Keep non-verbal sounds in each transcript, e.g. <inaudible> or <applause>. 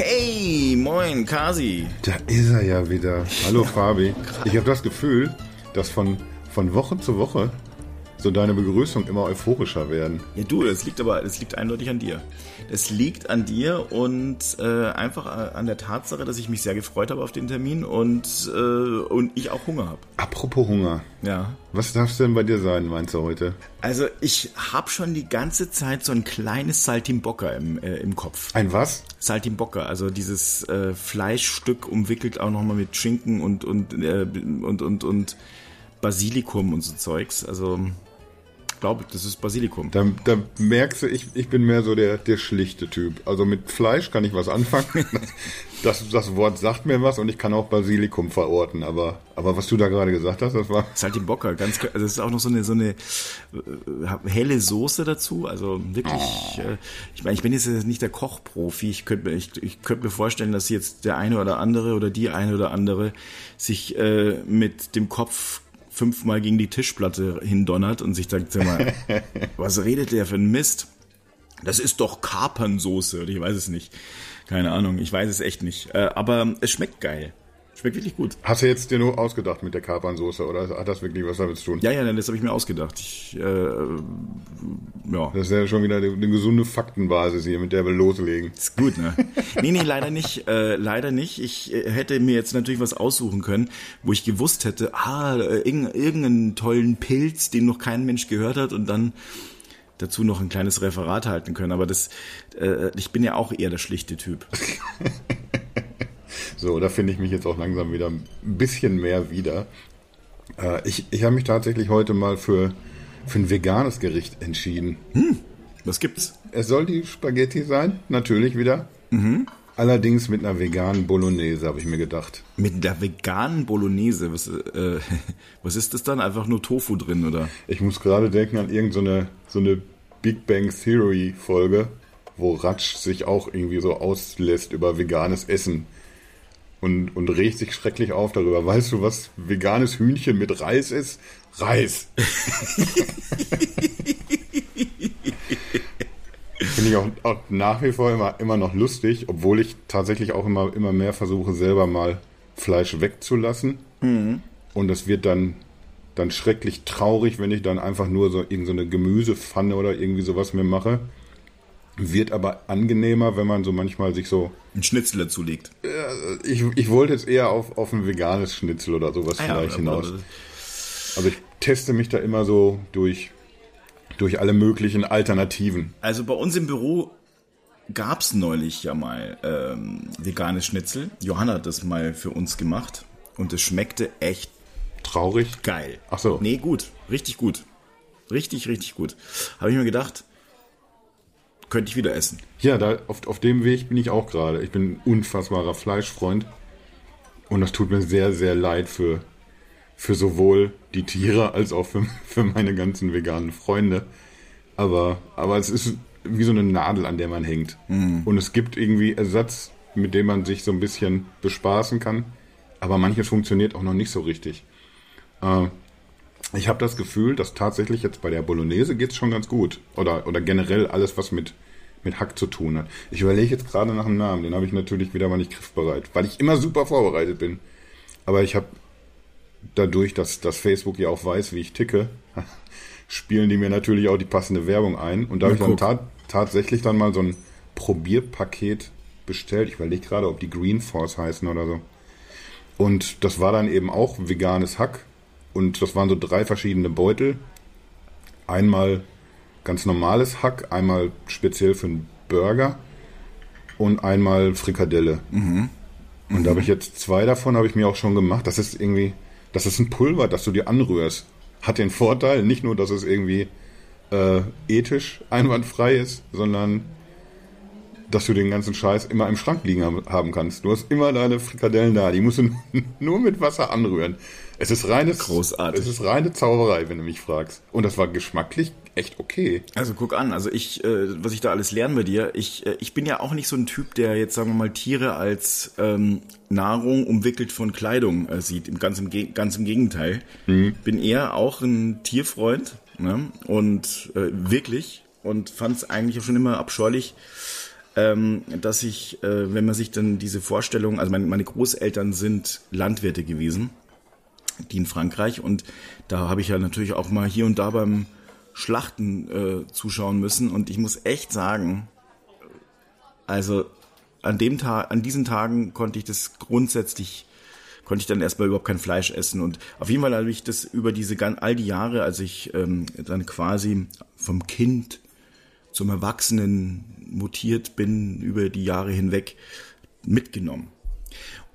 Hey, moin, Kasi. Da ist er ja wieder. Hallo Fabi. Ich habe das Gefühl, dass von, von Woche zu Woche so deine Begrüßung immer euphorischer werden. Ja, du, das liegt aber, das liegt eindeutig an dir. Das liegt an dir und äh, einfach an der Tatsache, dass ich mich sehr gefreut habe auf den Termin und, äh, und ich auch Hunger habe. Apropos Hunger. Ja. Was darf es denn bei dir sein, meinst du heute? Also ich habe schon die ganze Zeit so ein kleines Saltimbocca im, äh, im Kopf. Ein was? Saltimbocca, also dieses äh, Fleischstück umwickelt auch nochmal mit Schinken und und, äh, und und und Basilikum und so Zeugs. Also glaube, das ist Basilikum. Da, da merkst du, ich, ich bin mehr so der, der schlichte Typ. Also mit Fleisch kann ich was anfangen. <laughs> Das, das Wort sagt mir was und ich kann auch Basilikum verorten. Aber, aber was du da gerade gesagt hast, das war. Saltimbocca, ganz also das ist auch noch so eine so eine äh, helle Soße dazu. Also wirklich, oh. äh, ich meine, ich bin jetzt nicht der Kochprofi. Ich könnte ich, ich könnte mir vorstellen, dass jetzt der eine oder andere oder die eine oder andere sich äh, mit dem Kopf fünfmal gegen die Tischplatte hindonnert und sich sagt, sag mal, <laughs> was redet der für ein Mist? Das ist doch Kapernsoße oder ich weiß es nicht. Keine Ahnung, ich weiß es echt nicht. Äh, aber es schmeckt geil. Schmeckt wirklich gut. Hast du jetzt dir nur ausgedacht mit der Kapernsoße oder hat das wirklich was damit zu tun? Ja, ja, das habe ich mir ausgedacht. Ich, äh, ja. Das ist ja schon wieder eine, eine, gesunde Faktenbasis hier, mit der wir loslegen. Ist gut, ne? nee, nee, leider nicht. Äh, leider nicht. Ich äh, hätte mir jetzt natürlich was aussuchen können, wo ich gewusst hätte, ah, äh, irgendeinen tollen Pilz, den noch kein Mensch gehört hat und dann dazu noch ein kleines Referat halten können. Aber das, äh, ich bin ja auch eher der schlichte Typ. <laughs> So, da finde ich mich jetzt auch langsam wieder ein bisschen mehr wieder. Äh, ich ich habe mich tatsächlich heute mal für, für ein veganes Gericht entschieden. Hm, was gibt's? Es soll die Spaghetti sein, natürlich wieder. Mhm. Allerdings mit einer veganen Bolognese, habe ich mir gedacht. Mit der veganen Bolognese? Was, äh, <laughs> was ist das dann? Einfach nur Tofu drin, oder? Ich muss gerade denken an irgendeine so eine Big Bang Theory Folge, wo Ratsch sich auch irgendwie so auslässt über veganes Essen und, und regt sich schrecklich auf darüber. Weißt du, was veganes Hühnchen mit Reis ist? Reis. <laughs> Finde ich auch, auch, nach wie vor immer, immer noch lustig, obwohl ich tatsächlich auch immer, immer mehr versuche, selber mal Fleisch wegzulassen. Mhm. Und es wird dann, dann schrecklich traurig, wenn ich dann einfach nur so irgendeine so Gemüsepfanne oder irgendwie sowas mir mache. Wird aber angenehmer, wenn man so manchmal sich so. Ein Schnitzel dazu legt. ich, ich wollte jetzt eher auf, auf ein veganes Schnitzel oder sowas ah, vielleicht ja, hinaus. Also ich teste mich da immer so durch, durch alle möglichen Alternativen. Also bei uns im Büro gab es neulich ja mal ähm, veganes Schnitzel. Johanna hat das mal für uns gemacht und es schmeckte echt traurig. Geil. Ach so. Nee, gut. Richtig gut. Richtig, richtig gut. Habe ich mir gedacht, könnte ich wieder essen. Ja, da, auf, auf dem Weg bin ich auch gerade. Ich bin ein unfassbarer Fleischfreund. Und das tut mir sehr, sehr leid für, für sowohl die Tiere als auch für, <laughs> für meine ganzen veganen Freunde. Aber, aber es ist wie so eine Nadel, an der man hängt. Mm. Und es gibt irgendwie Ersatz, mit dem man sich so ein bisschen bespaßen kann. Aber manches funktioniert auch noch nicht so richtig. Äh, ich habe das Gefühl, dass tatsächlich jetzt bei der Bolognese geht's schon ganz gut. Oder, oder generell alles, was mit, mit Hack zu tun hat. Ich überlege jetzt gerade nach einem Namen, den habe ich natürlich wieder mal nicht griffbereit, weil ich immer super vorbereitet bin. Aber ich habe dadurch, dass, dass Facebook ja auch weiß, wie ich ticke, <laughs> spielen die mir natürlich auch die passende Werbung ein. Und da habe ich dann ta tatsächlich dann mal so ein Probierpaket bestellt. Ich überlege gerade, ob die Green Force heißen oder so. Und das war dann eben auch veganes Hack und das waren so drei verschiedene Beutel. Einmal ganz normales Hack, einmal speziell für einen Burger und einmal Frikadelle. Mhm. Und mhm. da habe ich jetzt zwei davon, habe ich mir auch schon gemacht. Das ist irgendwie, das ist ein Pulver, das du dir anrührst. Hat den Vorteil, nicht nur, dass es irgendwie äh, ethisch einwandfrei ist, sondern dass du den ganzen Scheiß immer im Schrank liegen haben kannst. Du hast immer deine Frikadellen da, die musst du <laughs> nur mit Wasser anrühren. Es ist reines, Großartig. Es ist reine Zauberei, wenn du mich fragst. Und das war geschmacklich echt okay. Also guck an, also ich, äh, was ich da alles lerne bei dir, ich, äh, ich bin ja auch nicht so ein Typ, der jetzt sagen wir mal Tiere als ähm, Nahrung umwickelt von Kleidung äh, sieht. Im ganz, im, ganz im Gegenteil. Mhm. Bin eher auch ein Tierfreund ne? und äh, wirklich und fand es eigentlich auch schon immer abscheulich, ähm, dass ich, äh, wenn man sich dann diese Vorstellung, also meine, meine Großeltern sind Landwirte gewesen, die in Frankreich. Und da habe ich ja natürlich auch mal hier und da beim Schlachten äh, zuschauen müssen. Und ich muss echt sagen, also an dem Tag, an diesen Tagen konnte ich das grundsätzlich konnte ich dann erstmal überhaupt kein Fleisch essen. Und auf jeden Fall habe ich das über diese all die Jahre, als ich ähm, dann quasi vom Kind zum Erwachsenen mutiert bin, über die Jahre hinweg mitgenommen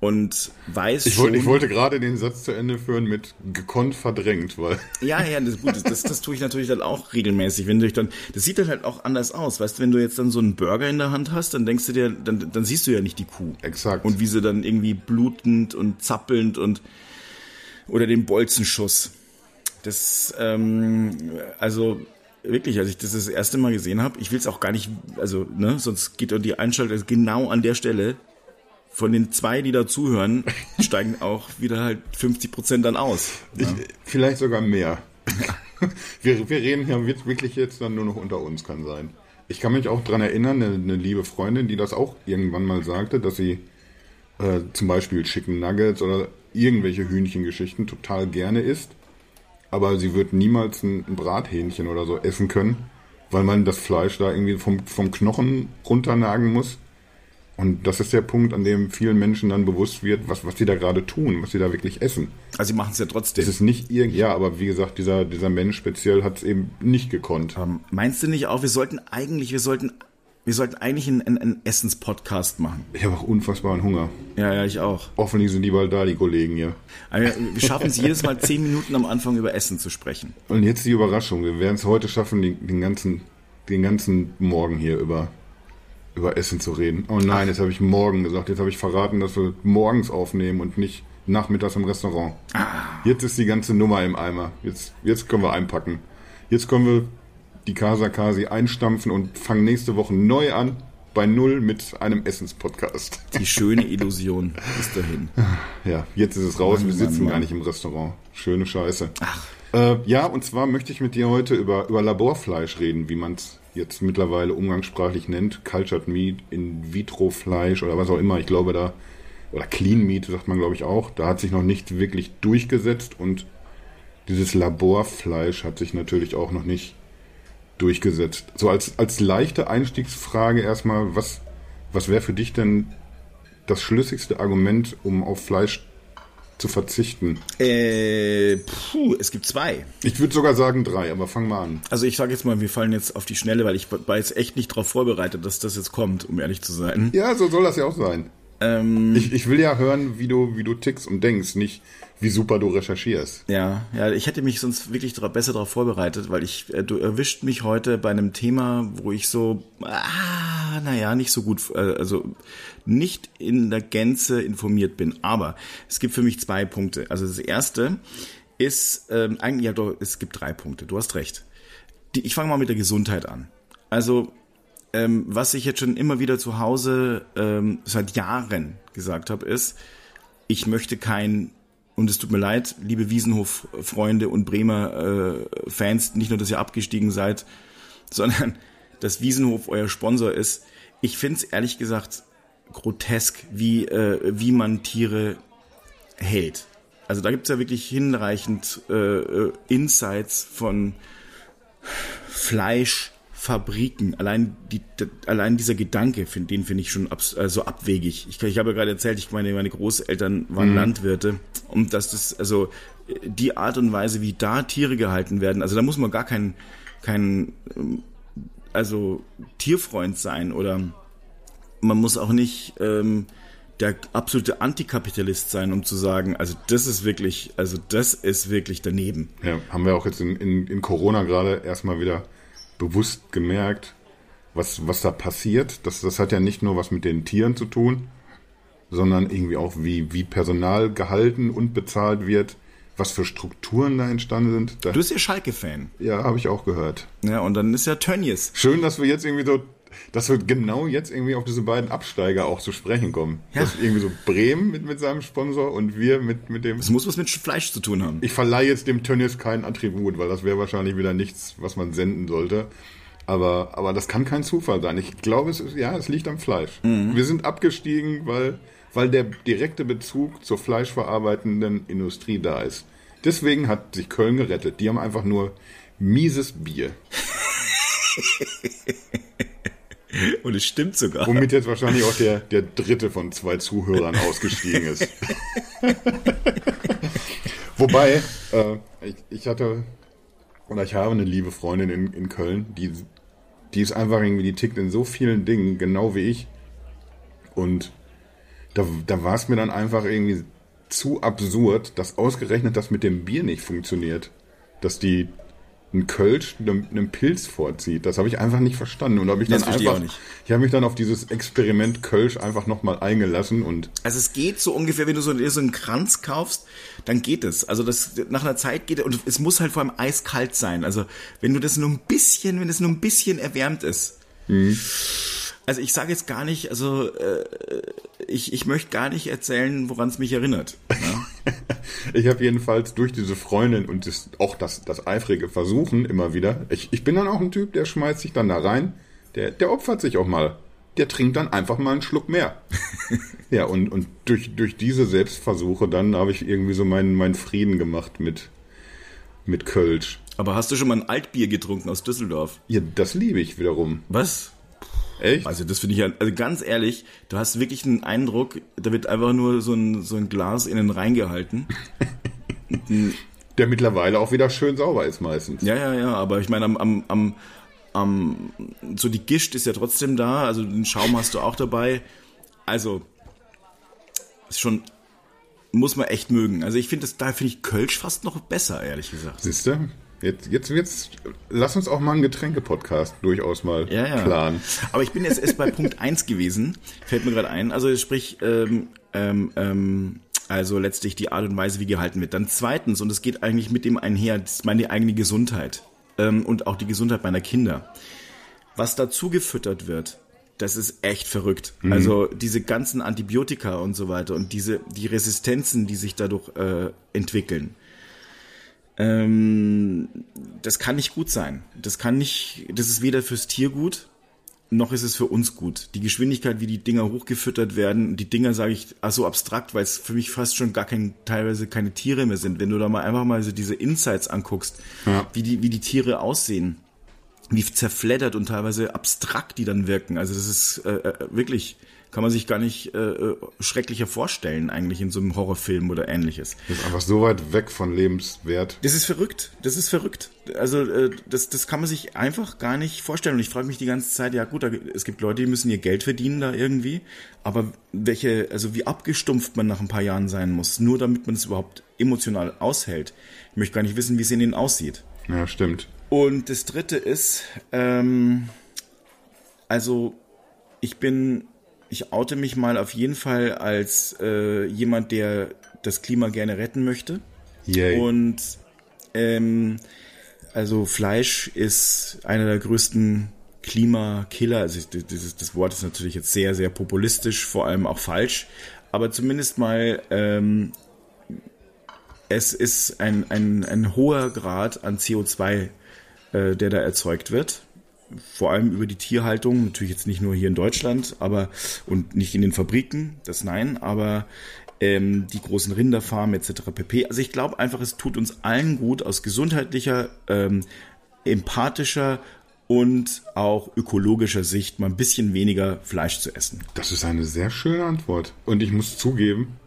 und weiß ich wollte, Ich wollte gerade den Satz zu Ende führen mit gekonnt verdrängt, weil... <laughs> Ja, ja, das, gut, das, das tue ich natürlich dann auch regelmäßig. Wenn du dann, das sieht dann halt auch anders aus. Weißt du, wenn du jetzt dann so einen Burger in der Hand hast, dann denkst du dir, dann, dann siehst du ja nicht die Kuh. Exakt. Und wie sie dann irgendwie blutend und zappelnd und oder den Bolzenschuss. Das, ähm, also wirklich, als ich das das erste Mal gesehen habe, ich will es auch gar nicht, also, ne, sonst geht die Einschaltung genau an der Stelle von den zwei, die da zuhören, <laughs> steigen auch wieder halt 50 Prozent dann aus. Ich, vielleicht sogar mehr. <laughs> wir, wir reden hier wirklich jetzt dann nur noch unter uns, kann sein. Ich kann mich auch dran erinnern, eine, eine liebe Freundin, die das auch irgendwann mal sagte, dass sie äh, zum Beispiel Chicken Nuggets oder irgendwelche Hühnchengeschichten total gerne isst. Aber sie wird niemals ein, ein Brathähnchen oder so essen können, weil man das Fleisch da irgendwie vom, vom Knochen runternagen muss und das ist der Punkt, an dem vielen Menschen dann bewusst wird, was, was sie da gerade tun, was sie da wirklich essen. Also sie machen es ja trotzdem. Es ist nicht irgend, ja, aber wie gesagt, dieser, dieser Mensch speziell hat es eben nicht gekonnt. Ähm, meinst du nicht auch, wir sollten eigentlich, wir sollten, wir sollten eigentlich einen, einen, einen Essenspodcast machen? Ich habe auch unfassbaren Hunger. Ja, ja, ich auch. Hoffentlich sind die bald da, die Kollegen hier. Aber wir schaffen es jedes Mal zehn Minuten am Anfang über Essen zu sprechen. Und jetzt die Überraschung. Wir werden es heute schaffen, den, den ganzen, den ganzen Morgen hier über über Essen zu reden. Oh nein, jetzt habe ich morgen gesagt. Jetzt habe ich verraten, dass wir morgens aufnehmen und nicht nachmittags im Restaurant. Ah. Jetzt ist die ganze Nummer im Eimer. Jetzt, jetzt können wir einpacken. Jetzt können wir die Casa Kasi einstampfen und fangen nächste Woche neu an bei Null mit einem Essenspodcast. Die schöne Illusion ist dahin. <laughs> Ja, jetzt ist es raus. Mann, wir sitzen Mann, Mann. gar nicht im Restaurant. Schöne Scheiße. Ach. Äh, ja, und zwar möchte ich mit dir heute über, über Laborfleisch reden, wie man es jetzt mittlerweile umgangssprachlich nennt, Cultured Meat, In-vitro-Fleisch oder was auch immer. Ich glaube da, oder Clean Meat sagt man glaube ich auch, da hat sich noch nicht wirklich durchgesetzt und dieses Laborfleisch hat sich natürlich auch noch nicht durchgesetzt. So als, als leichte Einstiegsfrage erstmal, was, was wäre für dich denn das schlüssigste Argument, um auf Fleisch zu verzichten? Äh, puh, es gibt zwei. Ich würde sogar sagen drei, aber fang mal an. Also ich sage jetzt mal, wir fallen jetzt auf die Schnelle, weil ich war jetzt echt nicht darauf vorbereitet, dass das jetzt kommt, um ehrlich zu sein. Ja, so soll das ja auch sein. Ähm, ich, ich will ja hören, wie du, wie du tickst und denkst, nicht wie super du recherchierst. Ja, ja, ich hätte mich sonst wirklich besser darauf vorbereitet, weil ich, äh, du erwischt mich heute bei einem Thema, wo ich so, ah, naja, nicht so gut, äh, also nicht in der Gänze informiert bin. Aber es gibt für mich zwei Punkte. Also das erste ist, ähm, eigentlich, ja, doch, es gibt drei Punkte. Du hast recht. Die, ich fange mal mit der Gesundheit an. Also ähm, was ich jetzt schon immer wieder zu Hause ähm, seit Jahren gesagt habe, ist, ich möchte kein, und es tut mir leid, liebe Wiesenhof-Freunde und Bremer äh, nicht nur, dass ihr abgestiegen seid, <laughs> sondern dass Wiesenhof euer Sponsor ist. Ich finde es ehrlich gesagt grotesk, wie, äh, wie man Tiere hält. Also da gibt es ja wirklich hinreichend äh, äh Insights von Fleisch, Fabriken. Allein, die, allein dieser Gedanke, den finde ich schon ab, also abwegig. Ich, ich habe ja gerade erzählt, ich meine, meine Großeltern waren mhm. Landwirte und dass das, also die Art und Weise, wie da Tiere gehalten werden, also da muss man gar kein, kein also Tierfreund sein oder man muss auch nicht ähm, der absolute Antikapitalist sein, um zu sagen, also das ist wirklich, also das ist wirklich daneben. Ja, haben wir auch jetzt in, in, in Corona gerade erstmal wieder bewusst gemerkt, was, was da passiert. Das, das hat ja nicht nur was mit den Tieren zu tun, sondern irgendwie auch, wie, wie Personal gehalten und bezahlt wird, was für Strukturen da entstanden sind. Da, du bist ja Schalke-Fan. Ja, habe ich auch gehört. Ja, und dann ist ja Tönnies. Schön, dass wir jetzt irgendwie so dass wir genau jetzt irgendwie auf diese beiden Absteiger auch zu sprechen kommen. Ja. Dass irgendwie so Bremen mit, mit seinem Sponsor und wir mit, mit dem. Es muss was mit Fleisch zu tun haben. Ich verleihe jetzt dem Tönnies kein Attribut, weil das wäre wahrscheinlich wieder nichts, was man senden sollte. Aber, aber das kann kein Zufall sein. Ich glaube, es ist, ja, es liegt am Fleisch. Wir sind abgestiegen, weil, weil der direkte Bezug zur fleischverarbeitenden Industrie da ist. Deswegen hat sich Köln gerettet. Die haben einfach nur mieses Bier. <laughs> <laughs> Und es stimmt sogar. Womit jetzt wahrscheinlich auch der, der dritte von zwei Zuhörern ausgestiegen ist. <laughs> Wobei, äh, ich, ich hatte, oder ich habe eine liebe Freundin in, in Köln, die, die ist einfach irgendwie, die tickt in so vielen Dingen, genau wie ich. Und da, da war es mir dann einfach irgendwie zu absurd, dass ausgerechnet das mit dem Bier nicht funktioniert. Dass die einen Kölsch einem, einem Pilz vorzieht. Das habe ich einfach nicht verstanden. Und habe ich dann Das ich einfach, nicht. ich habe mich dann auf dieses Experiment Kölsch einfach nochmal eingelassen und Also es geht so ungefähr, wenn du so, so einen Kranz kaufst, dann geht es. Also das nach einer Zeit geht und es muss halt vor allem eiskalt sein. Also wenn du das nur ein bisschen, wenn es nur ein bisschen erwärmt ist. Also ich sage jetzt gar nicht, also äh, ich, ich möchte gar nicht erzählen, woran es mich erinnert. Ja? <laughs> Ich habe jedenfalls durch diese Freundin und das, auch das, das eifrige Versuchen immer wieder, ich, ich bin dann auch ein Typ, der schmeißt sich dann da rein, der, der opfert sich auch mal. Der trinkt dann einfach mal einen Schluck mehr. <laughs> ja, und, und durch, durch diese Selbstversuche dann habe ich irgendwie so meinen, meinen Frieden gemacht mit, mit Kölsch. Aber hast du schon mal ein Altbier getrunken aus Düsseldorf? Ja, das liebe ich wiederum. Was? Echt? Also das finde ich ja, also ganz ehrlich, du hast wirklich einen Eindruck, da wird einfach nur so ein, so ein Glas innen reingehalten. <laughs> Der mittlerweile auch wieder schön sauber ist meistens. Ja, ja, ja, aber ich meine, am, am, am, am, so die Gischt ist ja trotzdem da, also den Schaum hast du auch dabei. Also, ist schon, muss man echt mögen. Also ich finde das, da finde ich Kölsch fast noch besser, ehrlich gesagt. Siehst du? Jetzt, jetzt, jetzt, lass uns auch mal einen Getränke-Podcast durchaus mal Ja, ja. planen. Aber ich bin jetzt erst bei <laughs> Punkt 1 gewesen, fällt mir gerade ein. Also sprich, ähm, ähm, ähm, also letztlich die Art und Weise, wie gehalten wird. Dann zweitens, und es geht eigentlich mit dem einher, das ist meine eigene Gesundheit ähm, und auch die Gesundheit meiner Kinder. Was dazu gefüttert wird, das ist echt verrückt. Also diese ganzen Antibiotika und so weiter und diese die Resistenzen, die sich dadurch äh, entwickeln. Ähm, das kann nicht gut sein. Das kann nicht, das ist weder fürs Tier gut, noch ist es für uns gut. Die Geschwindigkeit, wie die Dinger hochgefüttert werden, die Dinger sage ich ach so abstrakt, weil es für mich fast schon gar kein, teilweise keine Tiere mehr sind. Wenn du da mal einfach mal so diese Insights anguckst, Ja. wie die, wie die Tiere aussehen, wie zerfleddert und teilweise abstrakt die dann wirken. Also das ist äh, äh, wirklich, kann man sich gar nicht äh, äh, schrecklicher vorstellen eigentlich in so einem Horrorfilm oder ähnliches. Das ist einfach so weit weg von lebenswert. Das ist verrückt. Das ist verrückt. Also äh, das, das kann man sich einfach gar nicht vorstellen. Und ich frage mich die ganze Zeit, ja gut, da, es gibt Leute, die müssen ihr Geld verdienen da irgendwie. Aber welche, also wie abgestumpft man nach ein paar Jahren sein muss, nur damit man es überhaupt emotional aushält. Ich möchte gar nicht wissen, wie es in denen aussieht. Ja, stimmt. Und das dritte ist, ähm, also ich bin, ich oute mich mal auf jeden Fall als äh, jemand, der das Klima gerne retten möchte. Yay. Und ähm, also Fleisch ist einer der größten Klimakiller. Also dieses, das Wort ist natürlich jetzt sehr, sehr populistisch, vor allem auch falsch. Aber zumindest mal, ähm, es ist ein, ein, ein hoher Grad an CO2, äh, der da erzeugt wird. Vor allem über die Tierhaltung, natürlich jetzt nicht nur hier in Deutschland, aber und nicht in den Fabriken, das nein, aber ähm, die großen Rinderfarmen etc. pp. Also ich glaube einfach, es tut uns allen gut, aus gesundheitlicher, ähm, empathischer und auch ökologischer Sicht mal ein bisschen weniger Fleisch zu essen. Das ist eine sehr schöne Antwort. Und ich muss zugeben,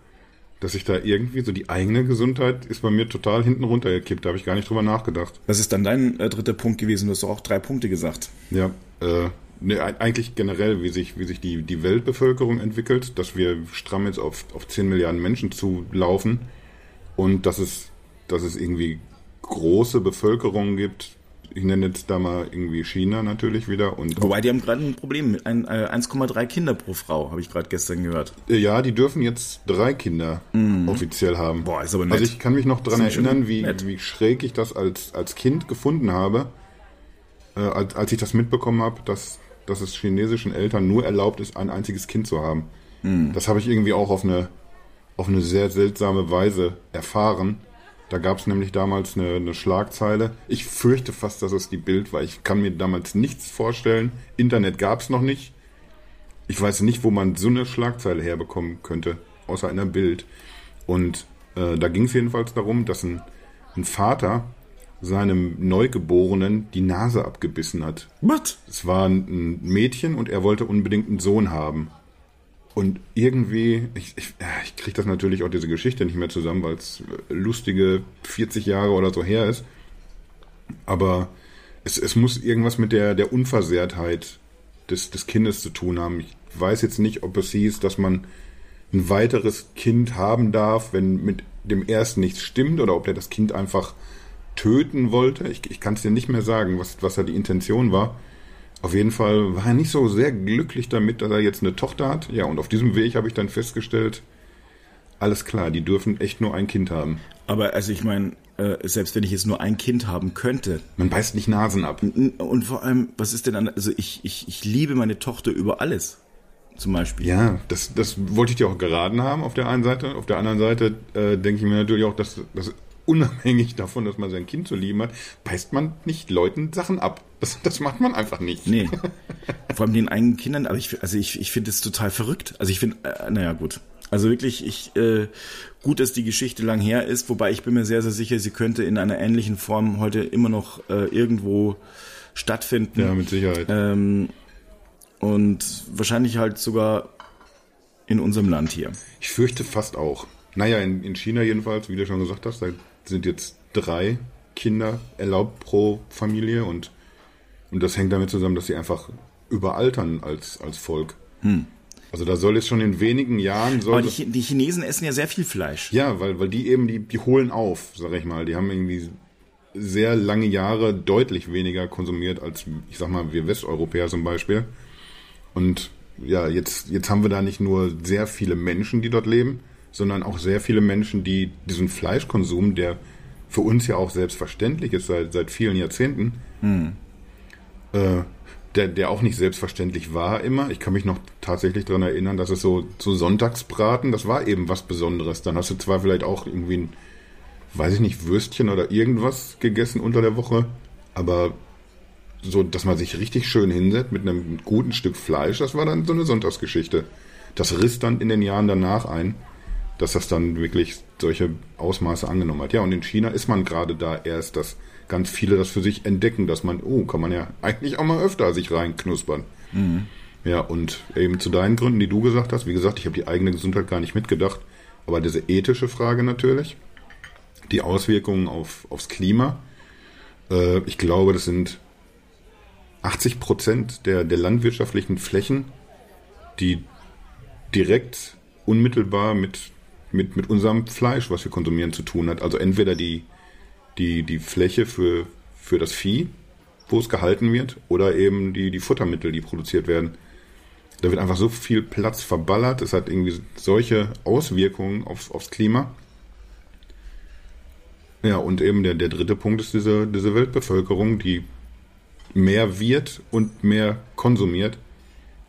dass ich da irgendwie so die eigene Gesundheit ist bei mir total hinten runtergekippt. Da habe ich gar nicht drüber nachgedacht. Was ist dann dein äh, dritter Punkt gewesen? Du hast doch auch drei Punkte gesagt. Ja, äh, ne, eigentlich generell, wie sich, wie sich die, die Weltbevölkerung entwickelt, dass wir stramm jetzt auf, auf 10 Milliarden Menschen zulaufen und dass es, dass es irgendwie große Bevölkerungen gibt. Ich nenne jetzt da mal irgendwie China natürlich wieder und Wobei, die haben gerade ein Problem mit ein, äh, 1,3 Kinder pro Frau, habe ich gerade gestern gehört. Äh, Ja, die dürfen jetzt drei Kinder offiziell haben. Boah, ist aber nett. Also ich kann mich noch dran erinnern, wie, nett. wie schräg ich das als, als Kind gefunden habe, äh, als, als ich das mitbekommen habe, dass, dass es chinesischen Eltern nur erlaubt ist, ein einziges Kind zu haben. Mhm. Das habe ich irgendwie auch auf eine, auf eine sehr seltsame Weise erfahren. Da gab es nämlich damals eine, eine, Schlagzeile. Ich fürchte fast, dass es die Bild war. Ich kann mir damals nichts vorstellen. Internet gab es noch nicht. Ich weiß nicht, wo man so eine Schlagzeile herbekommen könnte, außer einer Bild. Und äh, da ging es jedenfalls darum, dass ein, ein Vater seinem Neugeborenen die Nase abgebissen hat. Was? Es war ein Mädchen und er wollte unbedingt einen Sohn haben. Und irgendwie, ich, ich, ich kriege das natürlich auch diese Geschichte nicht mehr zusammen, weil es lustige 40 Jahre oder so her ist. Aber es, es muss irgendwas mit der, der Unversehrtheit des, des Kindes zu tun haben. Ich weiß jetzt nicht, ob es hieß, dass man ein weiteres Kind haben darf, wenn mit dem ersten nichts stimmt, oder ob der das Kind einfach töten wollte. Ich, ich kann es dir nicht mehr sagen, was, was da die Intention war. Auf jeden Fall war er nicht so sehr glücklich damit, dass er jetzt eine Tochter hat. Ja, und auf diesem Weg habe ich dann festgestellt, alles klar, die dürfen echt nur ein Kind haben. Aber also ich meine, äh, selbst wenn ich jetzt nur ein Kind haben könnte. Man beißt nicht Nasen ab. Und vor allem, was ist denn an, also ich, ich, ich liebe meine Tochter über alles. Zum Beispiel. Ja, das, das wollte ich dir auch geraten haben auf der einen Seite. Auf der anderen Seite äh, denke ich mir natürlich auch, dass das unabhängig davon, dass man sein Kind zu lieben hat, beißt man nicht Leuten Sachen ab. Das, das macht man einfach nicht. Nee. <laughs> Vor allem den eigenen Kindern, aber ich, also ich, ich finde es total verrückt. Also ich finde, äh, naja, gut. Also wirklich, ich, äh, gut, dass die Geschichte lang her ist, wobei ich bin mir sehr, sehr sicher, sie könnte in einer ähnlichen Form heute immer noch äh, irgendwo stattfinden. Ja, mit Sicherheit. Ähm, und wahrscheinlich halt sogar in unserem Land hier. Ich fürchte fast auch. Naja, in, in China jedenfalls, wie du schon gesagt hast, da sind jetzt drei Kinder erlaubt pro Familie und, und das hängt damit zusammen, dass sie einfach überaltern als, als Volk. Hm. Also da soll es schon in wenigen Jahren... Soll Aber die, die, Chinesen essen ja sehr viel Fleisch. Ja, weil, weil die eben, die, die holen auf, sag ich mal. Die haben irgendwie sehr lange Jahre deutlich weniger konsumiert als, ich sag mal, wir Westeuropäer zum Beispiel. Und ja, jetzt, jetzt haben wir da nicht nur sehr viele Menschen, die dort leben, sondern auch sehr viele Menschen, die diesen Fleischkonsum, der für uns ja auch selbstverständlich ist seit, seit vielen Jahrzehnten, hm. äh, der, der auch nicht selbstverständlich war immer. Ich kann mich noch tatsächlich daran erinnern, dass es so, so Sonntagsbraten, das war eben was Besonderes. Dann hast du zwar vielleicht auch irgendwie ein, weiß ich nicht, Würstchen oder irgendwas gegessen unter der Woche, aber so, dass man sich richtig schön hinsetzt mit einem guten Stück Fleisch, das war dann so eine Sonntagsgeschichte. Das riss dann in den Jahren danach ein dass das dann wirklich solche Ausmaße angenommen hat. Ja, und in China ist man gerade da erst, dass ganz viele das für sich entdecken, dass man, oh, kann man ja eigentlich auch mal öfter sich reinknuspern. Mhm. Ja, und eben zu deinen Gründen, die du gesagt hast, wie gesagt, ich habe die eigene Gesundheit gar nicht mitgedacht, aber diese ethische Frage natürlich, die Auswirkungen auf, aufs Klima, äh, ich glaube, das sind 80 Prozent der, der landwirtschaftlichen Flächen, die direkt unmittelbar mit mit, mit unserem Fleisch, was wir konsumieren, zu tun hat. Also entweder die, die, die Fläche für, für das Vieh, wo es gehalten wird, oder eben die, die Futtermittel, die produziert werden. Da wird einfach so viel Platz verballert, es hat irgendwie solche Auswirkungen auf, aufs Klima. Ja, und eben der, der dritte Punkt ist diese, diese Weltbevölkerung, die mehr wird und mehr konsumiert.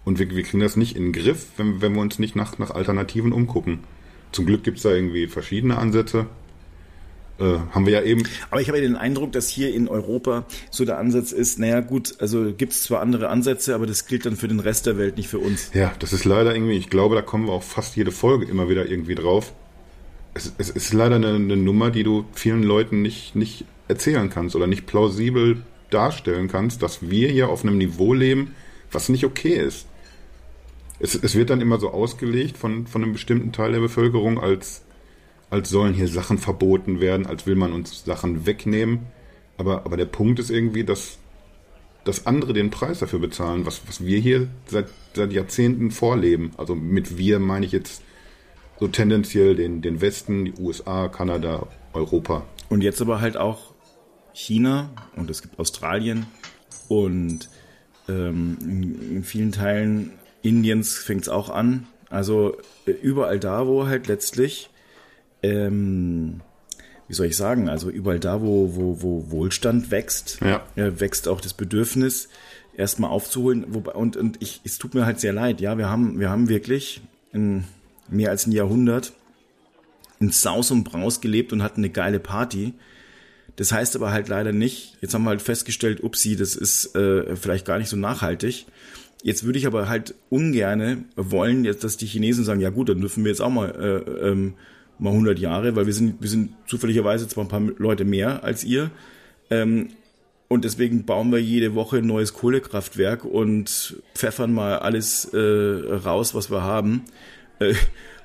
Und wir, wir kriegen das nicht in den Griff, wenn, wenn wir uns nicht nach, nach Alternativen umgucken. Zum Glück gibt es da irgendwie verschiedene Ansätze. Äh, haben wir ja eben. Aber ich habe ja den Eindruck, dass hier in Europa so der Ansatz ist, naja gut, also gibt es zwar andere Ansätze, aber das gilt dann für den Rest der Welt, nicht für uns. Ja, das ist leider irgendwie, ich glaube, da kommen wir auch fast jede Folge immer wieder irgendwie drauf. Es, es ist leider eine, eine Nummer, die du vielen Leuten nicht, nicht erzählen kannst oder nicht plausibel darstellen kannst, dass wir hier auf einem Niveau leben, was nicht okay ist es, es wird dann immer so ausgelegt von, von einem bestimmten Teil der Bevölkerung, als, als sollen hier Sachen verboten werden, als will man uns Sachen wegnehmen. Aber, aber der Punkt ist irgendwie, dass, dass andere den Preis dafür bezahlen, was, was wir hier seit, seit Jahrzehnten vorleben. Also mit wir meine ich jetzt so tendenziell den, den Westen, die USA, Kanada, Europa. Und jetzt aber halt auch China und es gibt Australien und ähm, in, in vielen Teilen Indiens fängt es auch an. Also äh, überall da, wo halt letztlich, ähm, wie soll ich sagen, also überall da, wo, wo, wo Wohlstand wächst, ja. äh, wächst auch das Bedürfnis, erstmal aufzuholen. Wobei, und, und ich, es tut mir halt sehr leid, ja, wir haben, wir haben wirklich in mehr als ein Jahrhundert in Saus und Braus gelebt und hatten eine geile Party. Das heißt aber halt leider nicht, jetzt haben wir halt festgestellt, upsie, das ist äh, vielleicht gar nicht so nachhaltig. Jetzt würde ich aber halt ungerne wollen, jetzt, dass die Chinesen sagen, ja gut, dann dürfen wir jetzt auch mal, äh, ähm, mal 100 Jahre, weil wir sind, wir sind zufälligerweise zwar ein paar Leute mehr als ihr, ähm, und deswegen bauen wir jede Woche ein neues Kohlekraftwerk und pfeffern mal alles äh, raus, was wir haben. Äh,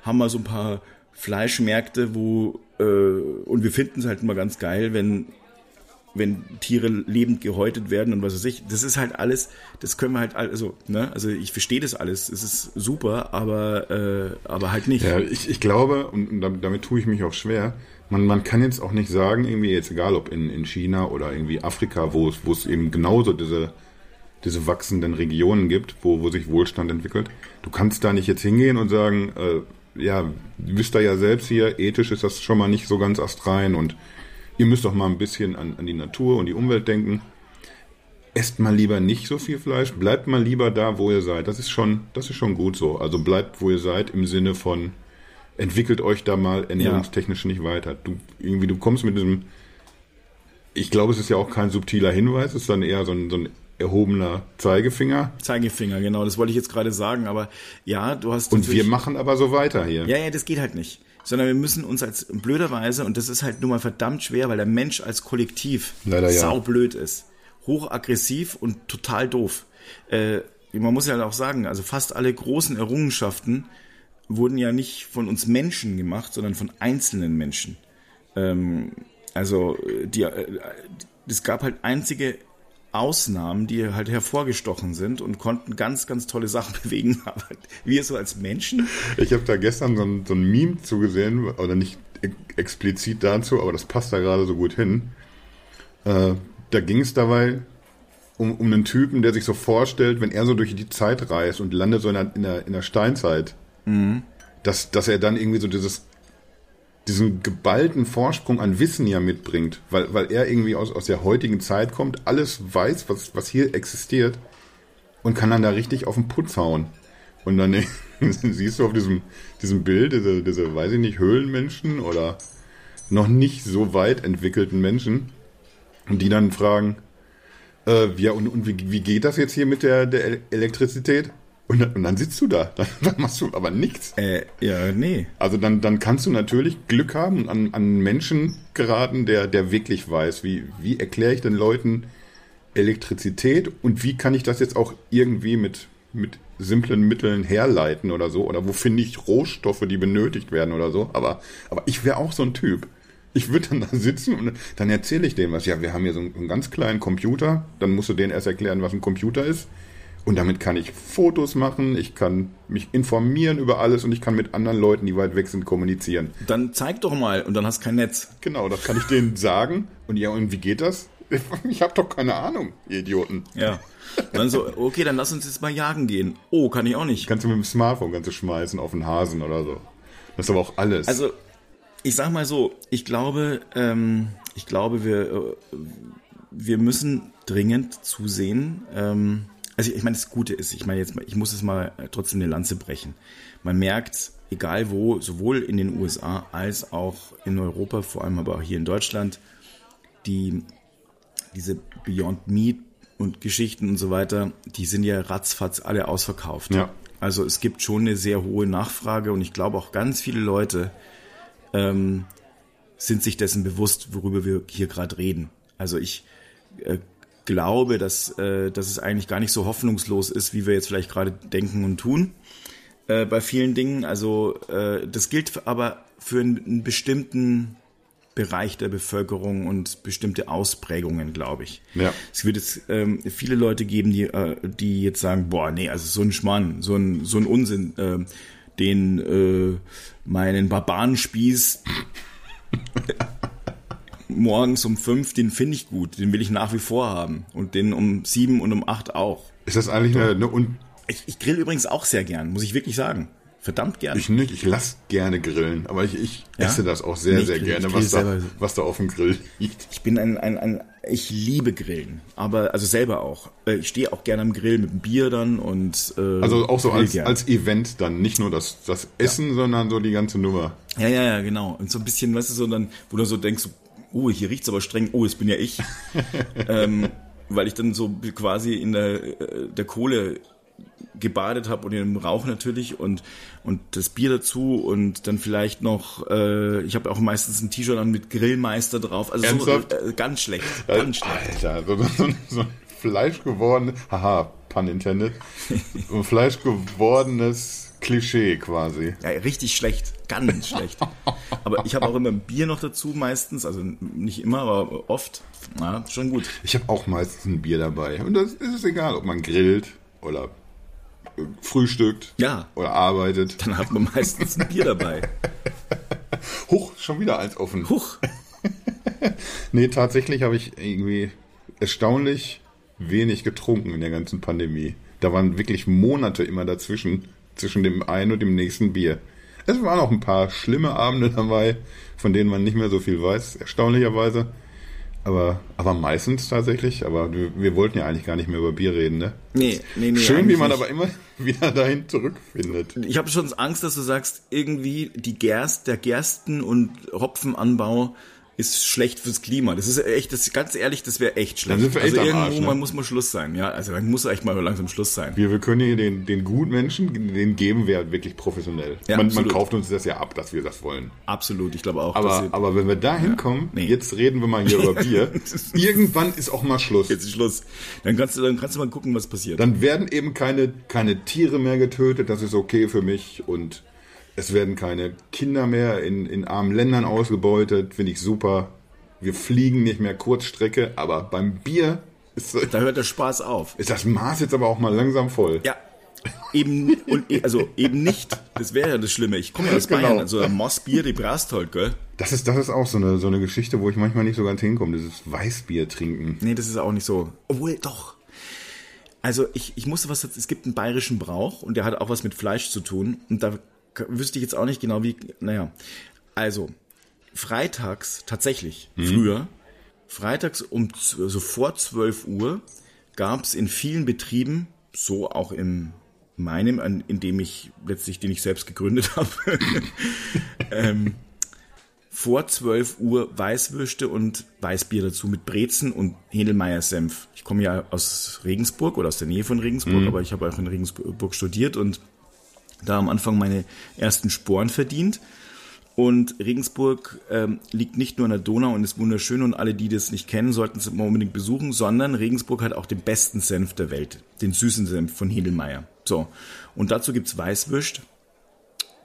haben mal so ein paar Fleischmärkte, wo äh, und wir finden es halt immer ganz geil, wenn wenn Tiere lebend gehäutet werden und was weiß ich. Das ist halt alles, das können wir halt also, ne? Also ich verstehe das alles, es ist super, aber äh, aber halt nicht. Ja, ich, ich glaube und damit, damit tue ich mich auch schwer man, man kann jetzt auch nicht sagen, irgendwie jetzt egal ob in, in China oder irgendwie Afrika, wo es, wo es eben genauso diese, diese wachsenden Regionen gibt, wo, wo sich Wohlstand entwickelt. Du kannst da nicht jetzt hingehen und sagen, äh, ja, du wisst da ja selbst hier, ethisch ist das schon mal nicht so ganz astrein und ihr müsst doch mal ein bisschen an, an die Natur und die Umwelt denken. Esst mal lieber nicht so viel Fleisch, bleibt mal lieber da, wo ihr seid. Das ist schon, das ist schon gut so. Also bleibt, wo ihr seid, im Sinne von, entwickelt euch da mal ernährungstechnisch ja. nicht weiter. Du, irgendwie, du kommst mit diesem, ich glaube, es ist ja auch kein subtiler Hinweis, es ist dann eher so ein, so ein erhobener Zeigefinger. Zeigefinger, genau, das wollte ich jetzt gerade sagen, aber ja, du hast. Und wir machen aber so weiter hier. Ja, ja, das geht halt nicht. Sondern wir müssen uns als blöderweise, und das ist halt nun mal verdammt schwer, weil der Mensch als Kollektiv Leider, ja. saublöd ist. Hochaggressiv und total doof. Äh, man muss ja auch sagen, also fast alle großen Errungenschaften wurden ja nicht von uns Menschen gemacht, sondern von einzelnen Menschen. Ähm, also die, äh, es gab halt einzige Ausnahmen, die halt hervorgestochen sind und konnten ganz, ganz tolle Sachen <laughs> bewegen. Aber wir so als Menschen. Ich habe da gestern so ein, so ein Meme zugesehen, oder nicht explizit dazu, aber das passt da gerade so gut hin. Äh, da ging es dabei um, um einen Typen, der sich so vorstellt, wenn er so durch die Zeit reist und landet so in der, in der, in der Steinzeit, Mhm. Dass, dass er dann irgendwie so dieses, diesen geballten Vorsprung an Wissen ja mitbringt, weil, weil er irgendwie aus, aus der heutigen Zeit kommt, alles weiß, was, was hier existiert und kann dann da richtig auf den Putz hauen. Und dann <laughs> siehst du auf diesem, diesem Bild diese, diese, weiß ich nicht, Höhlenmenschen oder noch nicht so weit entwickelten Menschen, und die dann fragen, äh, ja, und, und wie, wie geht das jetzt hier mit der, der Elektrizität? Und dann, und dann sitzt du da. Dann, <laughs> dann, machst du aber nichts. Äh, ja, nee. Also dann, dann kannst du natürlich Glück haben und an, an Menschen geraten, der, der wirklich weiß, wie, wie erkläre ich den Leuten Elektrizität und wie kann ich das jetzt auch irgendwie mit, mit simplen Mitteln herleiten oder so. Oder wo finde ich Rohstoffe, die benötigt werden oder so. Aber, aber ich wäre auch so ein Typ. Ich würde dann da sitzen und dann erzähle ich denen was. Ja, wir haben hier so einen, einen ganz kleinen Computer. Dann musst du denen erst erklären, was ein Computer ist. Und damit kann ich Fotos machen, ich kann mich informieren über alles und ich kann mit anderen Leuten, die weit weg sind, kommunizieren. Dann zeig doch mal und dann hast kein Netz. Genau, das kann ich denen sagen. Und ja, und wie geht das? <laughs> Ich habe doch keine Ahnung, ihr Idioten. Ja. Und dann so, okay, dann lass uns jetzt mal jagen gehen. Oh, kann ich auch nicht. Kannst du mit dem Smartphone kannst du schmeißen auf den Hasen oder so. Das ist aber auch alles. Also, ich sag mal so, ich glaube, ähm, ich glaube, wir, äh, wir müssen dringend zusehen, ähm, also ich meine, das Gute ist, ich meine jetzt, ich muss es mal äh, trotzdem eine Lanze brechen. Man merkt, egal wo, sowohl in den USA als auch in Europa, vor allem aber auch hier in Deutschland, die, diese Beyond Meat und Geschichten und so weiter, die sind ja ratzfatz alle ausverkauft. Ja. Also es gibt schon eine sehr hohe Nachfrage und ich glaube auch ganz viele Leute ähm, sind sich dessen bewusst, worüber wir hier gerade reden. Also ich äh, glaube, dass, äh, dass es eigentlich gar nicht so hoffnungslos ist, wie wir jetzt vielleicht gerade denken und tun äh, bei vielen Dingen. Also äh, das gilt aber für einen bestimmten Bereich der Bevölkerung und bestimmte Ausprägungen, glaube ich. Ja. Es wird jetzt ähm, viele Leute geben, die, äh, die jetzt sagen, boah, nee, also so ein Schmarrn, so ein, so ein Unsinn, äh, den äh, meinen Barbarenspieß <laughs> morgens um fünf, den finde ich gut, den will ich nach wie vor haben. Und den um sieben und um acht auch. Ist das eigentlich eine, eine un ich, ich grill übrigens auch sehr gern, muss ich wirklich sagen. Verdammt gern. Ich nicht, ich lass gerne grillen, aber ich, ich ja? esse das auch sehr, nee, sehr grill, gerne, was da, was da auf dem Grill liegt. Ich bin ein, ein, ein Ich liebe Grillen, aber also selber auch. Äh, Ich stehe auch gerne am Grill mit dem Bier dann und äh, Also auch so als, gern. als Event dann, nicht nur das, das Essen, sondern so die ganze Nummer. Ja, ja, ja, genau. Und so ein bisschen, weißt du, so dann, wo du so denkst, so, oh, hier riecht's aber streng, oh, es bin ja ich. <laughs> ähm, weil ich dann so quasi in der, äh, der Kohle gebadet habe und in dem Rauch natürlich und und das Bier dazu und dann vielleicht noch äh, ich habe auch meistens ein T-Shirt an mit Grillmeister drauf. Also so, äh, ganz schlecht ganz schlecht. Alter, so, so, so ein fleischgewordenes, haha, pun intended, <laughs> so ein fleischgewordenes Klischee quasi. ja, richtig schlecht ganz schlecht <laughs> aber ich habe auch immer ein Bier noch dazu meistens also nicht immer aber oft ja, schon gut Ich habe auch meistens ein Bier dabei. Und das ist es egal, ob man grillt oder frühstückt Ja. oder arbeitet. dann hat man meistens ein Bier dabei <laughs> Huch, schon wieder eins offen. Huch. <laughs> Nee, tatsächlich habe ich irgendwie erstaunlich wenig getrunken in der ganzen Pandemie. Da waren wirklich Monate immer dazwischen, zwischen dem einen und dem nächsten Bier. Es waren auch ein paar schlimme Abende dabei, von denen man nicht mehr so viel weiß, erstaunlicherweise. Aber, aber meistens tatsächlich. Aber wir, wir wollten ja eigentlich gar nicht mehr über Bier reden, ne? Nee, nee, nee. Schön, wie man nicht. aber immer <laughs> wieder dahin zurückfindet. Ich habe schon Angst, dass du sagst, irgendwie die Gerst, der Gersten- und Hopfenanbau ist schlecht fürs Klima. Das ist echt, das ganz ehrlich, das wäre echt schlecht. Dann sind wir echt also am irgendwo Arsch, ne? mal muss mal Schluss sein, ja. Also dann muss echt mal langsam Schluss sein. Wir, wir können hier den, den Gutmenschen, den geben wir wirklich professionell. Ja, man, man kauft uns das ja ab, dass wir das wollen. Absolut, ich glaube auch. Aber, aber wenn wir da hinkommen, nee. jetzt reden wir mal hier über <laughs> Bier, irgendwann ist auch mal Schluss. jetzt ist Schluss. Dann kannst du, dann kannst du mal gucken, was passiert. Dann werden eben keine, keine Tiere mehr getötet, das ist okay für mich. Und es werden keine Kinder mehr in, in armen Ländern ausgebeutet, finde ich super. Wir fliegen nicht mehr Kurzstrecke, aber beim Bier ist, da hört der Spaß auf. ist das Maß jetzt aber auch mal langsam voll. Ja. Eben, und, also eben nicht. Das wäre ja das Schlimme. Ich komme ja aus Genau. Bayern, also ein Mossbier, die brast halt, gell? Das ist, das ist auch so eine, so eine Geschichte, wo ich manchmal nicht so ganz hinkomme, dieses Weißbier trinken. Nee, das ist auch nicht so. Obwohl, doch. Also ich, ich musste was, es gibt einen bayerischen Brauch und der hat auch was mit Fleisch zu tun. Und da wüsste ich jetzt auch nicht genau wie, naja. Also, freitags, tatsächlich, früher, freitags um, also vor 12 Uhr, gab es in vielen Betrieben, so auch in meinem, an, in dem ich letztlich, den ich selbst gegründet <laughs> habe, ähm, vor 12 Uhr Weißwürste und Weißbier dazu mit Brezen und Hedelmeier Senf. Ich komme ja aus Regensburg oder aus der Nähe von Regensburg, aber ich habe auch in Regensburg studiert und da am Anfang meine ersten Sporen verdient. Und Regensburg ähm, liegt nicht nur an der Donau und ist wunderschön und alle, die das nicht kennen, sollten es mal unbedingt besuchen, sondern Regensburg hat auch den besten Senf der Welt, den süßen Senf von Hedelmeier. So, und dazu gibt's Weißwürst,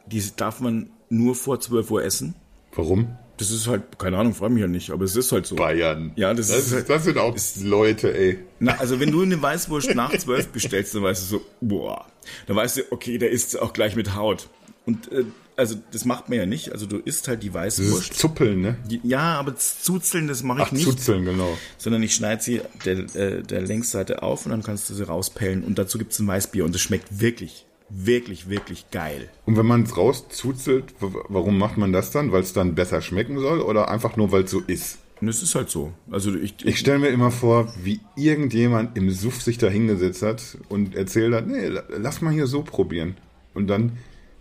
die darf man nur vor 12 Uhr essen. Warum? Das ist halt, keine Ahnung, freu mich ja nicht, aber es ist halt so. Bayern. Ja, das das, ist- ist, das sind auch Leute, ey. Na, also wenn du eine Weißwurst nach zwölf bestellst, dann weißt du so, boah, dann weißt du, okay, der isst auch gleich mit Haut. Und äh, also das macht man ja nicht. Also du isst halt die Das ist Weißwurst. Zuppeln, ne? Die, ja, aber das Zuzeln, das mache ich Ach, nicht. Zuzeln, genau. Sondern ich schneide sie der, äh, der Längsseite auf und dann kannst du sie rauspellen. Und dazu gibt's ein Weißbier und das schmeckt wirklich, wirklich, wirklich geil. Und wenn man es rauszuzelt, warum macht man das dann? Weil es dann besser schmecken soll oder einfach nur, weil es so ist? Und es ist halt so. Also ich, Ich stelle mir immer vor, wie irgendjemand im Suff sich da hingesetzt hat und erzählt hat, nee, la- lass mal hier so probieren. Und dann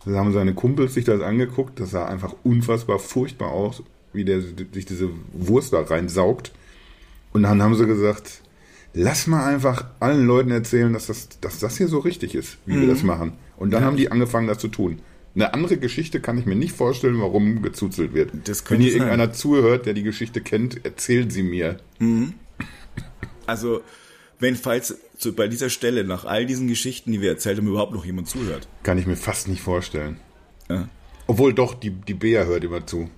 haben seine Kumpels sich das angeguckt, das sah einfach unfassbar furchtbar aus, wie der sich diese Wurst da reinsaugt. Und dann haben sie gesagt, lass mal einfach allen Leuten erzählen, dass das, dass das hier so richtig ist, wie wir das machen. Und dann haben die angefangen, das zu tun. Eine andere Geschichte kann ich mir nicht vorstellen, warum gezuzelt wird. Das Wenn hier sein. irgendeiner zuhört, der die Geschichte kennt, erzählt sie mir. also wenn falls so bei dieser Stelle nach all diesen Geschichten, die wir erzählt haben, überhaupt noch jemand zuhört. Kann ich mir fast nicht vorstellen. Ja. Obwohl doch, die, die Bea hört immer zu,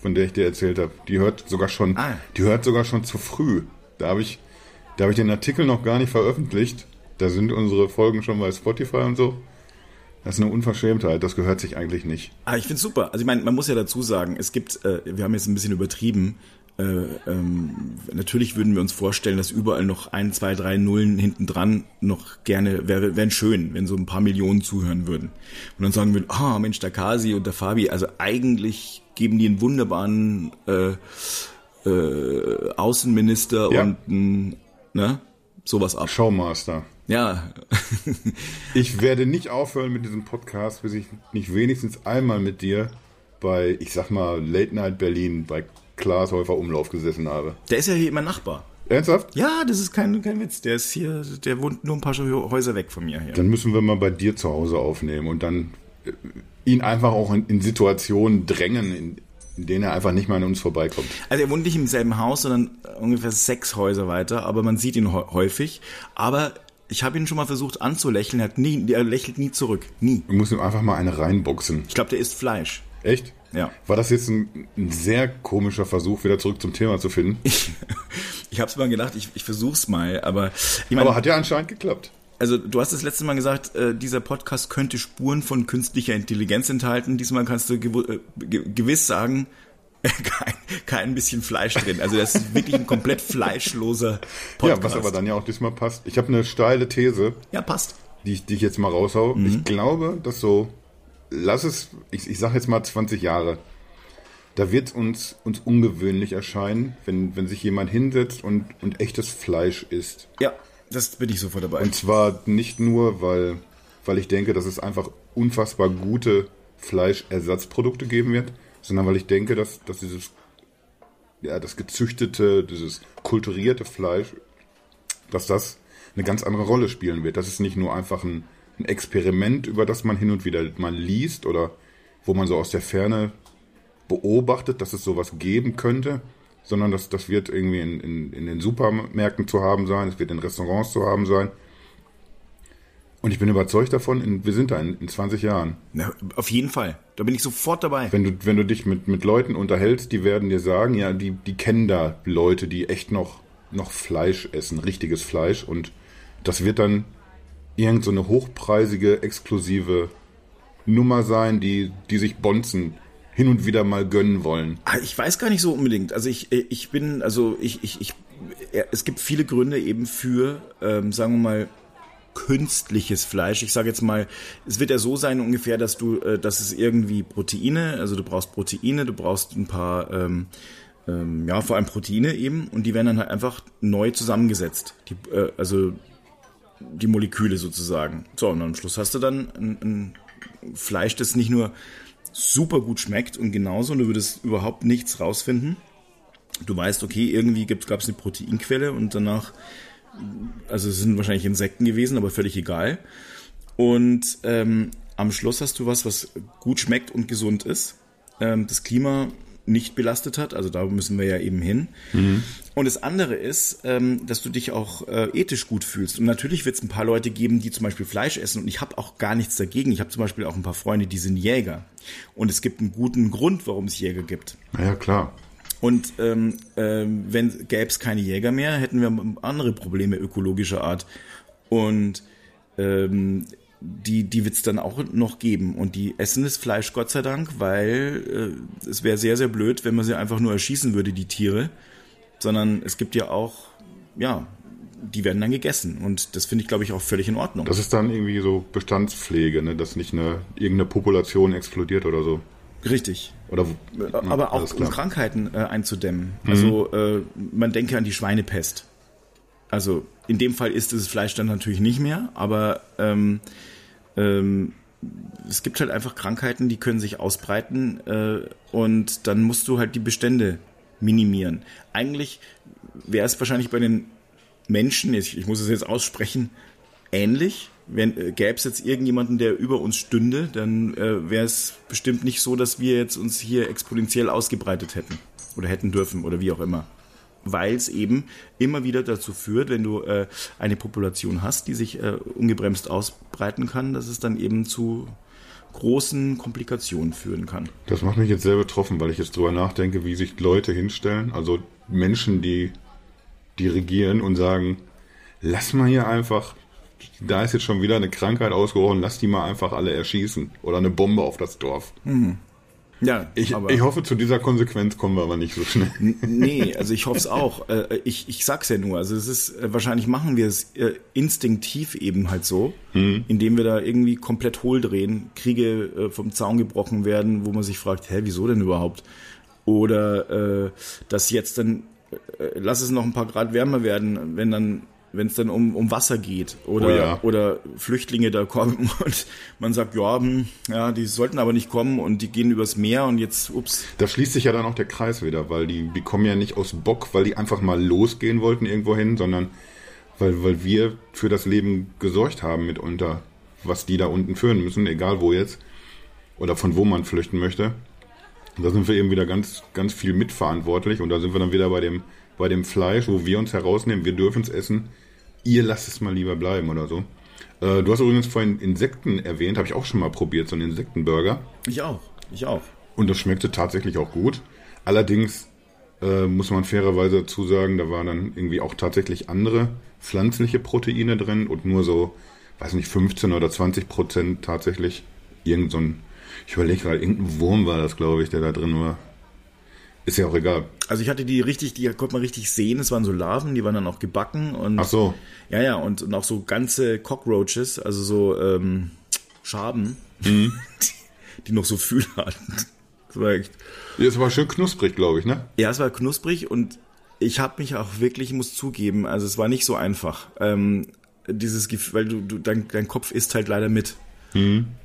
von der ich dir erzählt habe. Die hört sogar schon, Ah. die hört sogar schon zu früh. Da habe ich, da habe ich den Artikel noch gar nicht veröffentlicht. Da sind unsere Folgen schon bei Spotify und so. Das ist eine Unverschämtheit, das gehört sich eigentlich nicht. Ah, ich find's super. Also ich meine, man muss ja dazu sagen, es gibt, äh, wir haben jetzt ein bisschen übertrieben. Äh, ähm, natürlich würden wir uns vorstellen, dass überall noch ein, zwei, drei Nullen hinten dran noch gerne wäre, wären schön, wenn so ein paar Millionen zuhören würden. Und dann sagen wir, ah, Mensch, der Kasi und der Fabi, also eigentlich geben die einen wunderbaren äh, äh, Außenminister Ja. und ein, ne, sowas ab. Showmaster. Ja, <laughs> Ich werde nicht aufhören mit diesem Podcast, bis ich nicht wenigstens einmal mit dir bei, ich sag mal, Late Night Berlin bei Klaas Häufer Umlauf gesessen habe. der ist ja hier immer Nachbar. Ernsthaft? Ja, das ist kein, kein Witz. Der ist hier, der wohnt nur ein paar Häuser weg von mir hier. Dann müssen wir mal bei dir zu Hause aufnehmen und dann äh, ihn einfach auch in, in Situationen drängen, in, in denen er einfach nicht mehr an uns vorbeikommt. Also er wohnt nicht im selben Haus, sondern ungefähr sechs Häuser weiter, aber man sieht ihn hä- häufig. Aber ich habe ihn schon mal versucht anzulächeln, er, hat nie, er lächelt nie zurück. Nie. Wir müssen ihm einfach mal eine reinboxen. Ich glaube, der isst Fleisch. Echt? Ja. War das jetzt ein, ein sehr komischer Versuch, wieder zurück zum Thema zu finden? Ich habe es mal gedacht, ich, ich versuch's mal, aber ich meine, Aber hat ja anscheinend geklappt. also du hast das letzte Mal gesagt, äh, dieser Podcast könnte Spuren von künstlicher Intelligenz enthalten. Diesmal kannst du gewu- äh, ge gewiss sagen, <laughs> kein, kein bisschen Fleisch drin. Also das ist wirklich ein komplett fleischloser Podcast. Ja, was aber dann ja auch diesmal passt. Ich habe eine steile These, Ja, passt. die ich, die ich jetzt mal raushau. Ich glaube, dass so, lass es, ich, ich sage jetzt mal 20 Jahre, da wird uns, uns ungewöhnlich erscheinen, wenn, wenn sich jemand hinsetzt und, und echtes Fleisch isst. Ja, das bin ich sofort dabei. Und zwar nicht nur, weil, weil ich denke, dass es einfach unfassbar gute Fleischersatzprodukte geben wird, sondern weil ich denke, dass, dass dieses, ja, das gezüchtete, dieses kulturierte Fleisch, dass das eine ganz andere Rolle spielen wird. Das ist nicht nur einfach ein, ein Experiment, über das man hin und wieder mal liest oder wo man so aus der Ferne beobachtet, dass es sowas geben könnte, sondern das, das wird irgendwie in, in, in den Supermärkten zu haben sein, es wird in Restaurants zu haben sein. Und ich bin überzeugt davon, in, wir sind da in, in 20 Jahren. Na, auf jeden Fall. Da bin ich sofort dabei. Wenn du, wenn du dich mit, mit Leuten unterhältst, die werden dir sagen, ja, die, die kennen da Leute, die echt noch, noch Fleisch essen, richtiges Fleisch. Und das wird dann irgend so eine hochpreisige, exklusive Nummer sein, die, die sich Bonzen hin und wieder mal gönnen wollen. Ah, Ich weiß gar nicht so unbedingt. Also ich, ich bin, also ich, ich, ich, ja, es gibt viele Gründe eben für, ähm, sagen wir mal, künstliches Fleisch. Ich sage jetzt mal, es wird ja so sein ungefähr, dass du, äh, dass es irgendwie Proteine, also du brauchst Proteine, du brauchst ein paar, ähm, ähm, ja, vor allem Proteine eben, und die werden dann halt einfach neu zusammengesetzt. Die, äh, also die Moleküle sozusagen. So, und am Schluss hast du dann ein, ein Fleisch, das nicht nur super gut schmeckt und genauso, und du würdest überhaupt nichts rausfinden. Du weißt, okay, irgendwie gab es eine Proteinquelle und danach, also es sind wahrscheinlich Insekten gewesen, aber völlig egal. Und ähm, am Schluss hast du was, was gut schmeckt und gesund ist, ähm, das Klima nicht belastet hat, also da müssen wir ja eben hin. Und das andere ist, ähm, dass du dich auch äh, ethisch gut fühlst. Und natürlich wird es ein paar Leute geben, die zum Beispiel Fleisch essen. Und ich habe auch gar nichts dagegen. Ich habe zum Beispiel auch ein paar Freunde, die sind Jäger. Und es gibt einen guten Grund, warum es Jäger gibt. Naja, klar. Und ähm, ähm, wenn gäbe es keine Jäger mehr, hätten wir andere Probleme ökologischer Art. Und ähm, die, die wird es dann auch noch geben. Und die essen das Fleisch, Gott sei Dank, weil äh, es wäre sehr, sehr blöd, wenn man sie einfach nur erschießen würde, die Tiere. Sondern es gibt ja auch, ja, die werden dann gegessen. Und das finde ich, glaube ich, auch völlig in Ordnung. Das ist dann irgendwie so Bestandspflege, ne? dass nicht eine irgendeine Population explodiert oder so. Richtig. Oder aber auch um. Krankheiten äh, einzudämmen. Also äh, man denke an die Schweinepest. Also in dem Fall ist das Fleisch dann natürlich nicht mehr, aber ähm, ähm, es gibt halt einfach Krankheiten, die können sich ausbreiten äh, und dann musst du halt die Bestände minimieren. Eigentlich wäre es wahrscheinlich bei den Menschen, ich, ich muss es jetzt aussprechen, ähnlich. Wenn äh, gäbe es jetzt irgendjemanden, der über uns stünde, dann äh, wäre es bestimmt nicht so, dass wir jetzt uns hier exponentiell ausgebreitet hätten oder hätten dürfen oder wie auch immer. Weil es eben immer wieder dazu führt, wenn du äh, eine Population hast, die sich äh, ungebremst ausbreiten kann, dass es dann eben zu großen Komplikationen führen kann. Das macht mich jetzt sehr betroffen, weil ich jetzt drüber nachdenke, wie sich Leute hinstellen, also Menschen, die, die regieren und sagen, lass mal hier einfach, da ist jetzt schon wieder eine Krankheit ausgebrochen, lass die mal einfach alle erschießen oder eine Bombe auf das Dorf. Ja, Ich, ich hoffe, zu dieser Konsequenz kommen wir aber nicht so schnell. nee, also ich hoffe es auch. Äh, ich, ich sag's ja nur. Also es ist äh, wahrscheinlich machen wir es äh, instinktiv eben halt so, indem wir da irgendwie komplett hohl drehen, Kriege äh, vom Zaun gebrochen werden, wo man sich fragt, hä, wieso denn überhaupt? Oder äh, dass jetzt dann, äh, lass es noch ein paar Grad wärmer werden, wenn dann wenn es dann um, um Wasser geht oder, Oh ja. oder Flüchtlinge da kommen <laughs> und man sagt, ja, hm, ja, die sollten aber nicht kommen und die gehen übers Meer und jetzt, ups, Da schließt sich ja dann auch der Kreis wieder, weil die, die kommen ja nicht aus Bock, weil die einfach mal losgehen wollten irgendwo hin, sondern weil, weil wir für das Leben gesorgt haben mitunter, was die da unten führen müssen, egal wo jetzt oder von wo man flüchten möchte. Und da sind wir eben wieder ganz, ganz viel mitverantwortlich und da sind wir dann wieder bei dem, bei dem Fleisch, wo wir uns herausnehmen, wir dürfen es essen, ihr lasst es mal lieber bleiben oder so. Äh, du hast übrigens vorhin Insekten erwähnt, habe ich auch schon mal probiert, so einen Insektenburger. ich auch, ich auch. Und das schmeckte tatsächlich auch gut. Allerdings äh, muss man fairerweise dazu sagen, da waren dann irgendwie auch tatsächlich andere pflanzliche Proteine drin und nur so, weiß nicht, 15 oder 20 Prozent tatsächlich irgend so ein, ich überlege gerade, irgendein Wurm war das, glaube ich, der da drin war. Ist ja auch egal. Also ich hatte die richtig, die konnte man richtig sehen, es waren so Larven, die waren dann auch gebacken und Ach so, ja, ja, und, und auch so ganze Cockroaches, also so ähm, Schaben, die, <laughs> die noch so Fühler hatten. Das war echt, ist aber schön knusprig, glaube ich, ne? Ja, es war knusprig und ich habe mich auch wirklich, ich muss zugeben, also es war nicht so einfach. Ähm, dieses Gefühl, weil du, du dein, dein Kopf isst halt leider mit.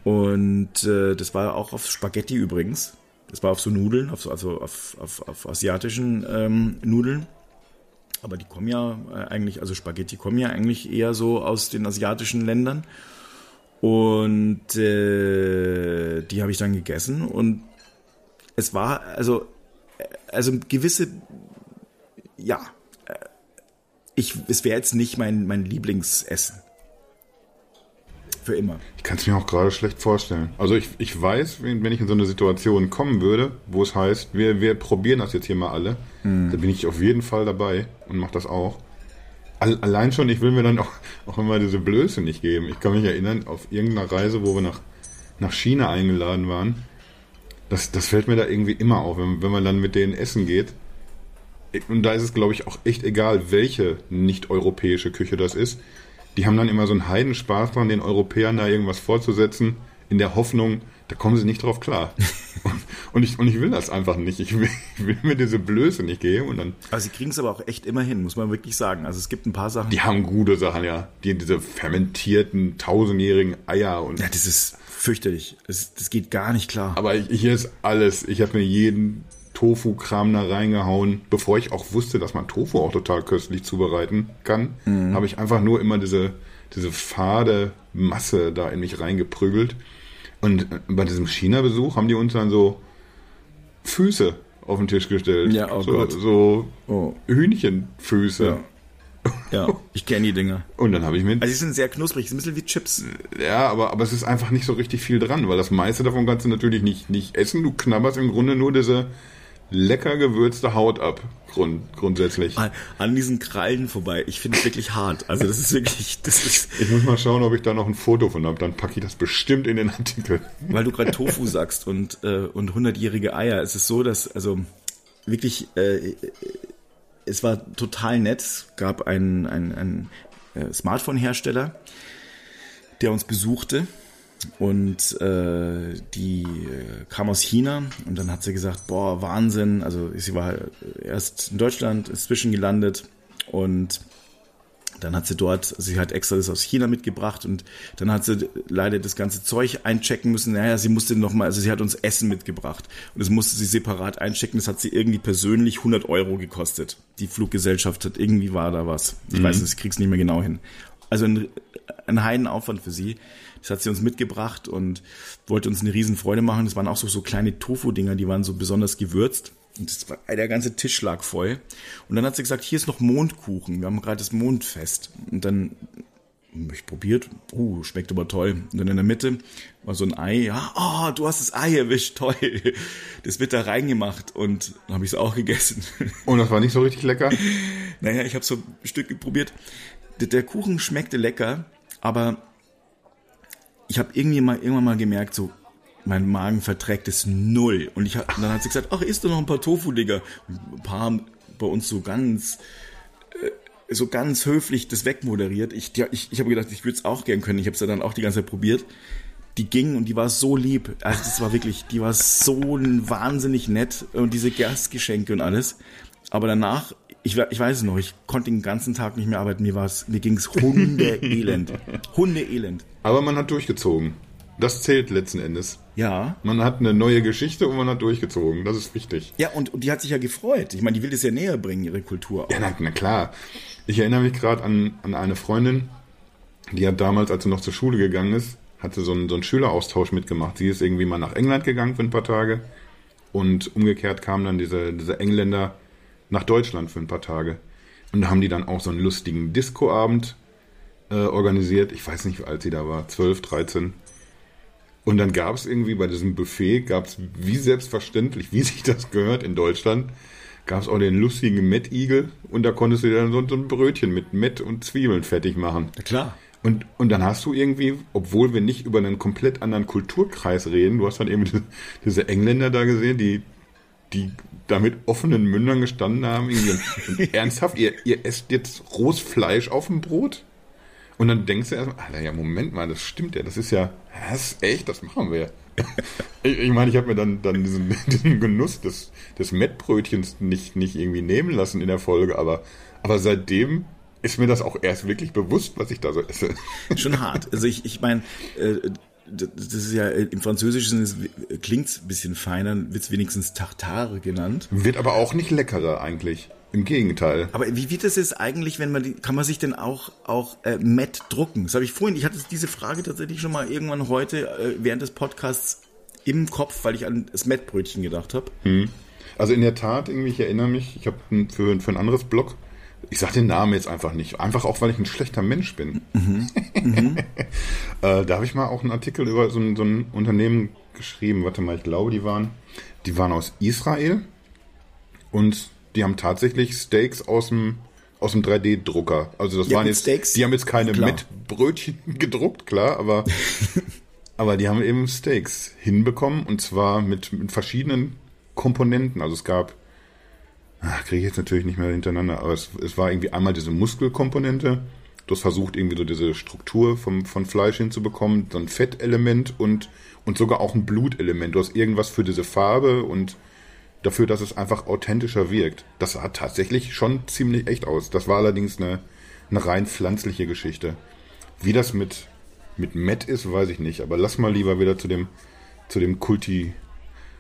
Und äh, das war auch auf Spaghetti übrigens. Das war auf so Nudeln, auf, so- also auf, auf, auf asiatischen ähm, Nudeln. Aber die kommen ja äh, eigentlich, also Spaghetti kommen ja eigentlich eher so aus den asiatischen Ländern. Und äh, die habe ich dann gegessen und es war, also, äh, also gewisse, ja, äh, ich, es wäre jetzt nicht mein, mein Lieblingsessen. Für immer. Ich kann es mir auch gerade schlecht vorstellen. Also ich, ich weiß, wenn, ich in so eine Situation kommen würde, wo es heißt, wir, wir probieren das jetzt hier mal alle, Mhm. dann bin ich auf jeden Fall dabei und mache das auch. All, allein schon, ich will mir dann <laughs> auch, auch immer diese Blöße nicht geben. Ich kann mich erinnern, auf irgendeiner Reise, wo wir nach, nach China eingeladen waren, das, das fällt mir da irgendwie immer auf, wenn, wenn man dann mit denen essen geht. Und da ist es, glaube ich, auch echt egal, welche nicht-europäische Küche das ist. Die haben dann immer so einen Heidenspaß dran, den Europäern da irgendwas vorzusetzen, in der Hoffnung, da kommen sie nicht drauf klar. <laughs> und, und, ich, und ich will das einfach nicht. Ich will, ich will mir diese Blöße nicht geben. Und dann, Also sie kriegen es aber auch echt immer hin, muss man wirklich sagen. Also es gibt ein paar Sachen. die haben gute Sachen, ja. Die, diese fermentierten, tausendjährigen Eier und ja, das ist fürchterlich. Das, das geht gar nicht klar. Aber ich, hier ist alles. Ich habe mir jeden Tofu-Kram da reingehauen. Bevor ich auch wusste, dass man Tofu auch total köstlich zubereiten kann, habe ich einfach nur immer diese, diese fade Masse da in mich reingeprügelt. Und äh, bei diesem China-Besuch haben die uns dann so Füße auf den Tisch gestellt. Ja, oh so, Gott. so Oh. Hühnchenfüße. Ja. Ja, ich kenne die Dinger. Und dann habe ich mir Also die sind sehr knusprig, sind ein bisschen wie Chips. Ja, aber, aber es ist einfach nicht so richtig viel dran, weil das meiste davon kannst du natürlich nicht, nicht essen. Du knabberst im Grunde nur diese lecker gewürzte Haut ab, grund, grundsätzlich. An- An diesen Krallen vorbei. Ich finde es wirklich hart. Also das ist wirklich, das ist, Ich muss mal schauen, ob ich da noch ein Foto von habe. Dann packe ich das bestimmt in den Artikel. weil du gerade Tofu sagst und, äh, und hundertjährige Eier. Es ist so, dass, also wirklich, äh, es war total nett. Es gab einen, einen, einen äh, Smartphone-Hersteller, der uns besuchte. Und äh, die äh, kam aus China und dann hat sie gesagt, boah, Wahnsinn. Also sie war erst in Deutschland, ist zwischengelandet und dann hat sie dort, sie hat extra das aus China mitgebracht und dann hat sie leider das ganze Zeug einchecken müssen. Naja, sie musste noch mal, also sie hat uns Essen mitgebracht und das musste sie separat einchecken. Das hat sie irgendwie persönlich 100 Euro gekostet. Die Fluggesellschaft hat irgendwie war da was. Ich weiß nicht, ich krieg's nicht mehr genau hin. Also ein, ein Heidenaufwand für sie. Das hat sie uns mitgebracht und wollte uns eine riesen Freude machen. Das waren auch so, so kleine Tofu-Dinger, die waren so besonders gewürzt. Und das war, der ganze Tisch lag voll. Und dann hat sie gesagt, hier ist noch Mondkuchen. Wir haben gerade das Mondfest. Und dann hab ich probiert. Oh, schmeckt aber toll. Und dann in der Mitte war so ein Ei. Ja, oh, du hast das Ei erwischt. Toll. Das wird da reingemacht. Und dann habe ich es auch gegessen. Und das war nicht so richtig lecker. <laughs> Naja, ich habe so ein Stück probiert. Der Kuchen schmeckte lecker, aber ich habe irgendwie mal irgendwann mal gemerkt, so mein Magen verträgt es null. Und ich dann hat sie gesagt, ach, isst du noch ein paar Tofu-Digger? Und Ein paar bei uns so ganz äh, so ganz höflich das wegmoderiert. Ich, ich, ich habe gedacht, ich würde es auch gern können. Ich habe es ja dann auch die ganze Zeit probiert. die ging und die war so lieb. Also das war wirklich, die war so wahnsinnig nett und diese Gastgeschenke und alles. Aber danach, ich, ich weiß es noch, ich konnte den ganzen Tag nicht mehr arbeiten. Mir, mir ging es Hundeelend. <laughs> Hundeelend. Aber man hat durchgezogen. Das zählt letzten Endes. Ja. Man hat eine neue Geschichte und man hat durchgezogen. Das ist wichtig. Ja, und, und die hat sich ja gefreut. Ich meine, die will das ja näher bringen, ihre Kultur. Auch. Ja, na, na klar. Ich erinnere mich gerade an, an eine Freundin, die hat damals, als sie noch zur Schule gegangen ist, hatte so einen, so einen Schüleraustausch mitgemacht. Sie ist irgendwie mal nach England gegangen für ein paar Tage und umgekehrt kamen dann diese, diese Engländer nach Deutschland für ein paar Tage. Und da haben die dann auch so einen lustigen Discoabend äh, organisiert. Ich weiß nicht, wie alt sie da war, 12, 13. Und dann gab es irgendwie bei diesem Buffet, gab es wie selbstverständlich, wie <laughs> sich das gehört in Deutschland, gab es auch den lustigen Mettigel und da konntest du dann so, ein Brötchen mit Met und Zwiebeln fertig machen. Ja, klar. Und, und dann hast du irgendwie, obwohl wir nicht über einen komplett anderen Kulturkreis reden, du hast dann eben diese, <laughs> diese Engländer da gesehen, die, die da mit offenen Mündern gestanden haben. Irgendwie, <laughs> ernsthaft, ihr, ihr esst jetzt rohes Fleisch auf dem Brot? Und dann denkst du erstmal, Alter, ja, Moment mal, das stimmt ja, das ist ja, das ist echt, das machen wir. <laughs> Ich, ich meine, ich habe mir dann, dann diesen, <laughs> diesen Genuss des, des Mettbrötchens nicht, nicht irgendwie nehmen lassen in der Folge, aber, aber seitdem ist mir das auch erst wirklich bewusst, was ich da so esse. Schon hart. Also ich, ich meine, äh, das ist ja im Französischen klingt es ein bisschen feiner, wird es wenigstens Tartare genannt. Wird aber auch nicht leckerer eigentlich. Im Gegenteil. Aber wie wird das jetzt eigentlich, wenn man die, kann man sich denn auch auch äh, Met drucken? Das habe ich vorhin, ich hatte diese Frage tatsächlich schon mal irgendwann heute äh, während des Podcasts im Kopf, weil ich an das Mettbrötchen gedacht habe. Hm. Also in der Tat, irgendwie, ich erinnere mich, ich habe für, für ein anderes Blog, ich sage den Namen jetzt einfach nicht, einfach auch, weil ich ein schlechter Mensch bin. Mhm. Mhm. <laughs> äh, da habe ich mal auch einen Artikel über so ein, so ein Unternehmen geschrieben, warte mal, ich glaube, die waren, die waren aus Israel und die haben tatsächlich Steaks aus dem aus dem 3D-Drucker. Also das Ja, waren jetzt, Steaks, die haben jetzt keine klar. mit Brötchen <laughs> gedruckt, klar, aber <laughs> aber die haben eben Steaks hinbekommen und zwar mit, mit verschiedenen Komponenten. Also es gab, kriege ich jetzt natürlich nicht mehr hintereinander, aber es, es war irgendwie einmal diese Muskelkomponente. Du hast versucht, irgendwie so diese Struktur vom, von Fleisch hinzubekommen, so ein Fettelement und, und sogar auch ein Blutelement. Du hast irgendwas für diese Farbe und dafür, dass es einfach authentischer wirkt. Das sah tatsächlich schon ziemlich echt aus. Das war allerdings eine, eine rein pflanzliche Geschichte. Wie das mit, mit Met ist, weiß ich nicht. Aber lass mal lieber wieder zu dem, zu dem Kulti,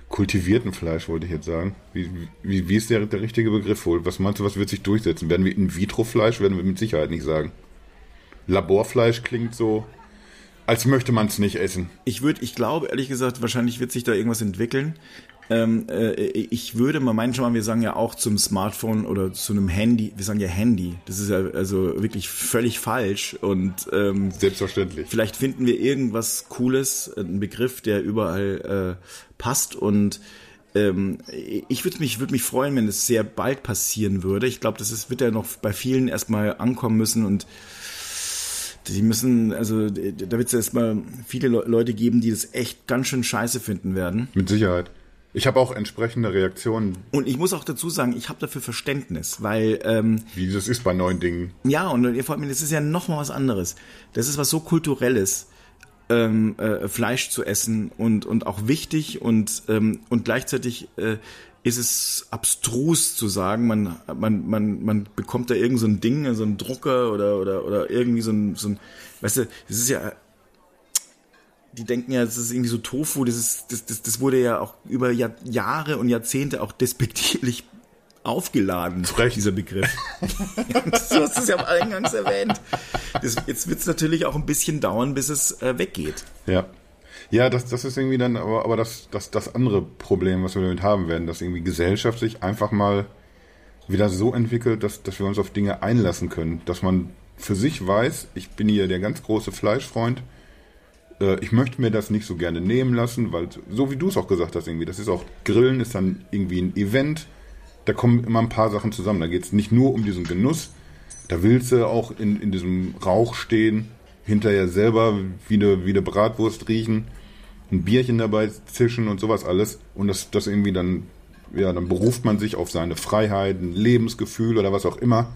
kultivierten Fleisch, wollte ich jetzt sagen. Wie, wie, wie ist der, der richtige Begriff wohl? Was meinst du, was wird sich durchsetzen? Werden wir In-vitro-Fleisch? Werden wir mit Sicherheit nicht sagen. Laborfleisch klingt so, als möchte man es nicht essen. Ich würde, ich glaube ehrlich gesagt, wahrscheinlich wird sich da irgendwas entwickeln. Ähm, äh, ich würde mal meinen schon mal, wir sagen ja auch zum Smartphone oder zu einem Handy, wir sagen ja Handy. Das ist ja also wirklich völlig falsch und ähm, Selbstverständlich. vielleicht finden wir irgendwas Cooles, einen Begriff, der überall äh, passt und ähm, ich würde mich, würde mich freuen, wenn es sehr bald passieren würde. Ich glaube, das ist, wird ja noch bei vielen erstmal ankommen müssen und die müssen, also da wird es erstmal viele Le Leute geben, die das echt ganz schön scheiße finden werden. Mit Sicherheit. Ich habe auch entsprechende Reaktionen, Und ich muss auch dazu sagen, ich habe dafür Verständnis, weil ähm, wie das ist bei neuen Dingen. ja, und vor allem, das ist ja noch mal was anderes. Das ist was so kulturelles, ähm, äh, Fleisch zu essen und und auch wichtig und ähm, und gleichzeitig äh, ist es abstrus zu sagen, man man man man bekommt da irgend so ein Ding, so ein Drucker oder oder oder irgendwie so ein so ein, weißt du, das ist ja die denken ja, das ist irgendwie so Tofu, das ist, das, das, das wurde ja auch über Jahr, Jahre und Jahrzehnte auch despektierlich aufgeladen, Recht. dieser Begriff. <laughs> du hast es ja eingangs erwähnt. Das, jetzt wird es natürlich auch ein bisschen dauern, bis es äh, weggeht. Ja. Ja, das, das ist irgendwie dann aber, aber das, das, das andere Problem, was wir damit haben werden, dass irgendwie Gesellschaft sich einfach mal wieder so entwickelt, dass, dass wir uns auf Dinge einlassen können. Dass man für sich weiß, ich bin hier der ganz große Fleischfreund, äh, ich möchte mir das nicht so gerne nehmen lassen, weil so wie du es auch gesagt hast, irgendwie, das ist auch, Grillen ist dann irgendwie ein Event, da kommen immer ein paar Sachen zusammen. Da geht es nicht nur um diesen Genuss, da willst du auch in, in diesem Rauch stehen, hinterher selber wie eine, wie eine Bratwurst riechen, ein Bierchen dabei zischen und sowas alles. Und das, das irgendwie dann, ja, dann beruft man sich auf seine Freiheit, ein Lebensgefühl oder was auch immer.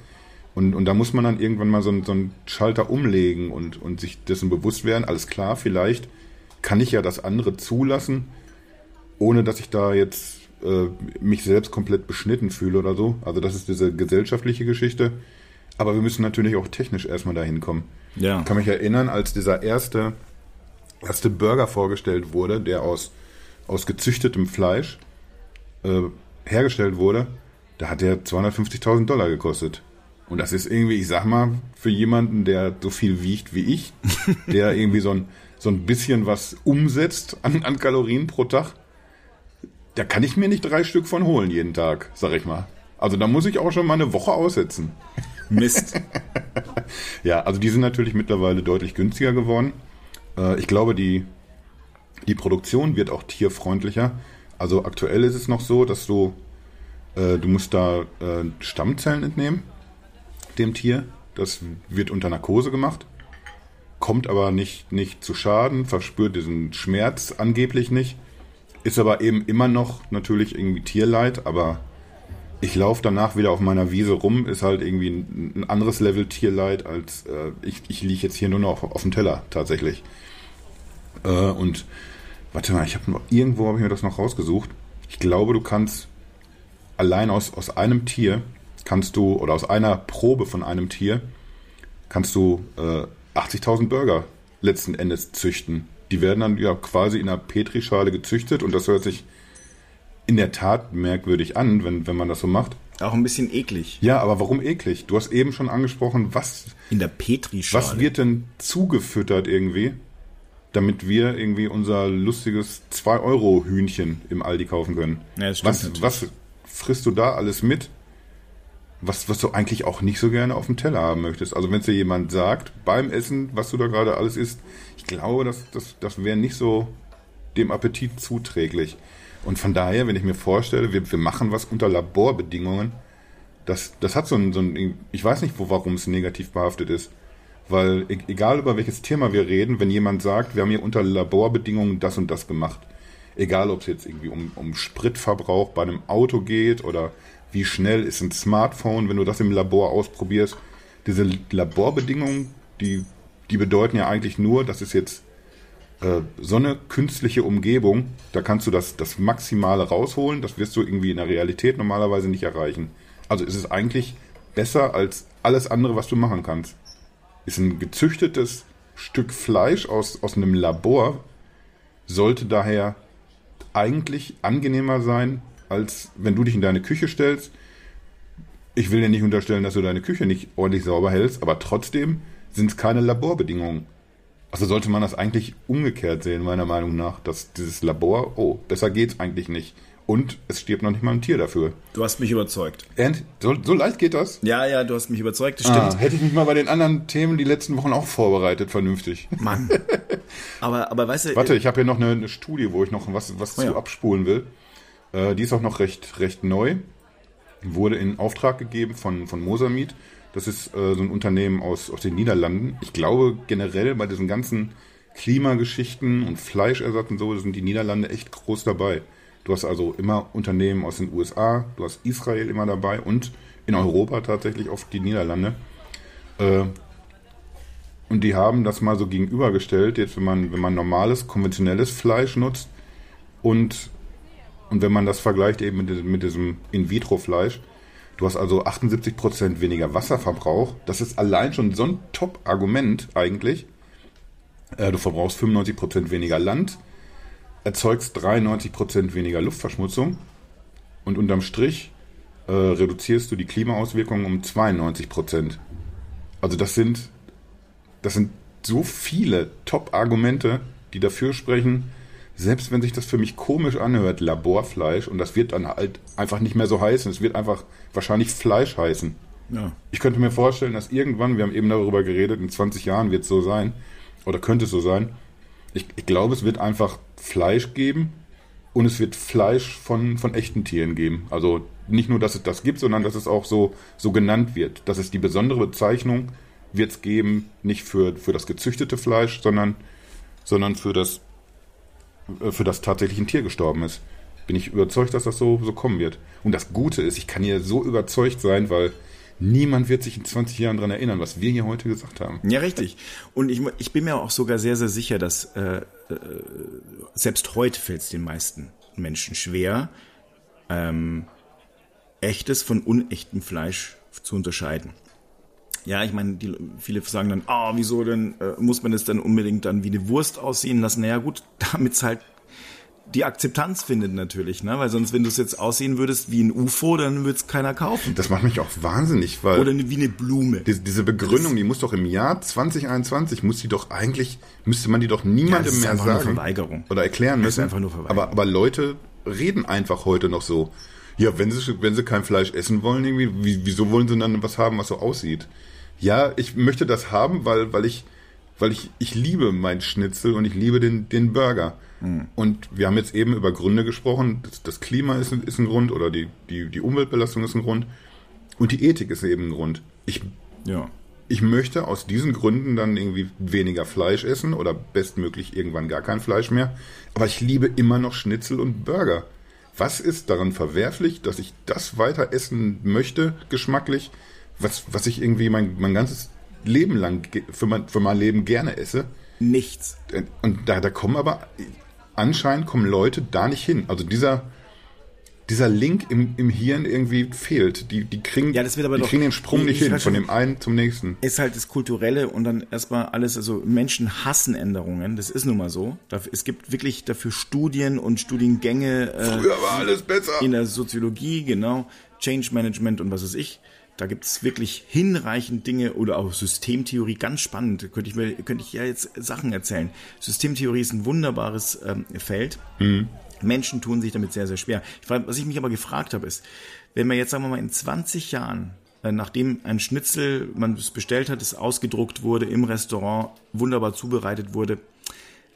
Und, und da muss man dann irgendwann mal so, einen- so einen Schalter umlegen und, und sich dessen bewusst werden. Alles klar, vielleicht kann ich ja das andere zulassen, ohne dass ich da jetzt äh, mich selbst komplett beschnitten fühle oder so. Also das ist diese gesellschaftliche Geschichte. Aber wir müssen natürlich auch technisch erstmal dahin kommen. Ja. Ich kann mich erinnern, als dieser erste, erste Burger vorgestellt wurde, der aus, aus gezüchtetem Fleisch äh, hergestellt wurde, da hat der 250.000 Dollar gekostet. Und das ist irgendwie, ich sag mal, für jemanden, der so viel wiegt wie ich, <laughs> der irgendwie so ein, so ein bisschen was umsetzt an, an Kalorien pro Tag, da kann ich mir nicht drei Stück von holen jeden Tag, sag ich mal. Also da muss ich auch schon mal eine Woche aussetzen. <laughs> Mist. <laughs> Ja, also die sind natürlich mittlerweile deutlich günstiger geworden. Äh, ich glaube, die, die Produktion wird auch tierfreundlicher. Also aktuell ist es noch so, dass du, äh, du musst da äh, Stammzellen entnehmen, dem Tier. Das wird unter Narkose gemacht, kommt aber nicht, nicht zu Schaden, verspürt diesen Schmerz angeblich nicht. Ist aber eben immer noch natürlich irgendwie Tierleid, aber ich laufe danach wieder auf meiner Wiese rum, ist halt irgendwie ein, ein anderes Level Tierleid als äh, ich, ich liege jetzt hier nur noch auf, auf dem Teller tatsächlich. Äh, und warte mal, ich habe noch irgendwo habe ich mir das noch rausgesucht. Ich glaube, du kannst allein aus, aus einem Tier kannst du oder aus einer Probe von einem Tier kannst du äh, 80.000 Burger letzten Endes züchten. Die werden dann ja quasi in einer Petrischale gezüchtet und das hört sich in der Tat merkwürdig an, wenn, wenn man das so macht. Auch ein bisschen eklig. Ja, aber warum eklig? Du hast eben schon angesprochen, was, In der Petrischale. was wird denn zugefüttert irgendwie, damit wir irgendwie unser lustiges 2-Euro-Hühnchen im Aldi kaufen können? Ja, das was, natürlich. was frisst du da alles mit, was, was du eigentlich auch nicht so gerne auf dem Teller haben möchtest? Also wenn es dir jemand sagt, beim Essen, was du da gerade alles isst, ich glaube, das, das, das wäre nicht so dem Appetit zuträglich. Und von daher, wenn ich mir vorstelle, wir, wir machen was unter Laborbedingungen, das, das hat so ein, so ein, ich weiß nicht, warum es negativ behaftet ist. Weil e- egal über welches Thema wir reden, wenn jemand sagt, wir haben hier unter Laborbedingungen das und das gemacht, egal ob es jetzt irgendwie um, um Spritverbrauch bei einem Auto geht oder wie schnell ist ein Smartphone, wenn du das im Labor ausprobierst, diese Laborbedingungen, die, die bedeuten ja eigentlich nur, dass es jetzt äh, so eine künstliche Umgebung, da kannst du das, das Maximale rausholen, das wirst du irgendwie in der Realität normalerweise nicht erreichen. Also ist es eigentlich besser als alles andere, was du machen kannst. Ist ein gezüchtetes Stück Fleisch aus, aus einem Labor, sollte daher eigentlich angenehmer sein, als wenn du dich in deine Küche stellst. Ich will dir nicht unterstellen, dass du deine Küche nicht ordentlich sauber hältst, aber trotzdem sind es keine Laborbedingungen. Also sollte man das eigentlich umgekehrt sehen, meiner Meinung nach, dass dieses Labor, oh, besser geht's eigentlich nicht. Und es stirbt noch nicht mal ein Tier dafür. Du hast mich überzeugt. Und so, so leicht geht das? Ja, ja, du hast mich überzeugt, das Ah, stimmt. hätte ich mich mal bei den anderen Themen die letzten Wochen auch vorbereitet, vernünftig. Mann. <laughs> Aber, aber weißt du, Warte, ich habe hier noch eine, eine Studie, wo ich noch was, was Oh zu ja. abspulen will. Äh, die ist auch noch recht, recht neu. Wurde in Auftrag gegeben von, von Mosamid. Das ist äh, so ein Unternehmen aus, aus den Niederlanden. Ich glaube generell bei diesen ganzen Klimageschichten und Fleischersatz und so sind die Niederlande echt groß dabei. Du hast also immer Unternehmen aus den USA, du hast Israel immer dabei und in Europa tatsächlich oft die Niederlande. Äh, und die haben das mal so gegenübergestellt, jetzt wenn man, wenn man normales, konventionelles Fleisch nutzt und, und wenn man das vergleicht eben mit diesem, mit diesem In-vitro-Fleisch, du hast also 78% weniger Wasserverbrauch. Das ist allein schon so ein Top-Argument eigentlich. Äh, du verbrauchst 95% weniger Land, erzeugst 93% weniger Luftverschmutzung und unterm Strich äh, reduzierst du die Klimaauswirkungen um 92%. Also das sind das sind so viele Top-Argumente, die dafür sprechen, selbst wenn sich das für mich komisch anhört, Laborfleisch, und das wird dann halt einfach nicht mehr so heißen, es wird einfach wahrscheinlich Fleisch heißen. Ja. Ich könnte mir vorstellen, dass irgendwann, wir haben eben darüber geredet, in 20 Jahren wird es so sein, oder könnte es so sein. Ich, ich glaube, es wird einfach Fleisch geben und es wird Fleisch von, von echten Tieren geben. Also nicht nur, dass es das gibt, sondern dass es auch so, so genannt wird. Das ist die besondere Bezeichnung, wird es geben, nicht für, für das gezüchtete Fleisch, sondern, sondern für das, für das tatsächlich ein Tier gestorben ist. Bin ich überzeugt, dass das so, so kommen wird. Und das Gute ist, ich kann hier so überzeugt sein, weil niemand wird sich in 20 Jahren daran erinnern, was wir hier heute gesagt haben. Ja, richtig. Und ich, ich bin mir auch sogar sehr, sehr sicher, dass äh, äh, selbst heute fällt es den meisten Menschen schwer, ähm, echtes von unechtem Fleisch zu unterscheiden. Ja, ich meine, die, viele sagen dann, ah, wieso denn, äh, muss man das dann unbedingt dann wie eine Wurst aussehen lassen? Naja gut, <laughs> damit's halt die Akzeptanz findet natürlich, ne? Weil sonst, wenn du es jetzt aussehen würdest wie ein UFO, dann würde es keiner kaufen. Das macht mich auch wahnsinnig, weil. Oder wie eine Blume. Diese, diese Begründung, die muss doch im Jahr 2021, muss die doch eigentlich, müsste man die doch niemandem ja, mehr sagen. Nur Verweigerung. Oder erklären Das müssen. ist einfach nur Verweigerung. aber, aber Leute reden einfach heute noch so. Ja, wenn sie, wenn sie kein Fleisch essen wollen, irgendwie, wie, wieso wollen sie dann was haben, was so aussieht? Ja, ich möchte das haben, weil, weil ich, weil ich, ich liebe mein Schnitzel und ich liebe den, den Burger. Und wir haben jetzt eben über Gründe gesprochen. Das, das Klima ist, ein- ist ein Grund oder die, die, die Umweltbelastung ist ein Grund. Und die Ethik ist eben ein Grund. Ich, Ja. ich möchte aus diesen Gründen dann irgendwie weniger Fleisch essen oder bestmöglich irgendwann gar kein Fleisch mehr. Aber ich liebe immer noch Schnitzel und Burger. Was ist daran verwerflich, dass ich das weiter essen möchte, geschmacklich, was, was ich irgendwie mein, mein ganzes Leben lang für mein, für mein Leben gerne esse? Nichts. Und da, da kommen aber, anscheinend kommen Leute da nicht hin. Also dieser, dieser Link im, im Hirn irgendwie fehlt. Die, die kriegen, Ja, das wird aber die doch- kriegen den Sprung ich- nicht ich hin, von dem einen zum nächsten. Ist halt das Kulturelle und dann erstmal alles, also Menschen hassen Änderungen, das ist nun mal so. Es gibt wirklich dafür Studien und Studiengänge äh, Früher war alles besser. in der Soziologie, genau, Change Management und was weiß ich. Da gibt es wirklich hinreichend Dinge oder auch Systemtheorie, ganz spannend. Könnte ich, mir, könnte ich ja jetzt Sachen erzählen. Systemtheorie ist ein wunderbares ähm, Feld. Menschen tun sich damit sehr, sehr schwer. Ich, was ich mich aber gefragt habe, ist, wenn man jetzt, sagen wir mal, in 20 Jahren, äh, nachdem ein Schnitzel, man es bestellt hat, es ausgedruckt wurde, im Restaurant wunderbar zubereitet wurde,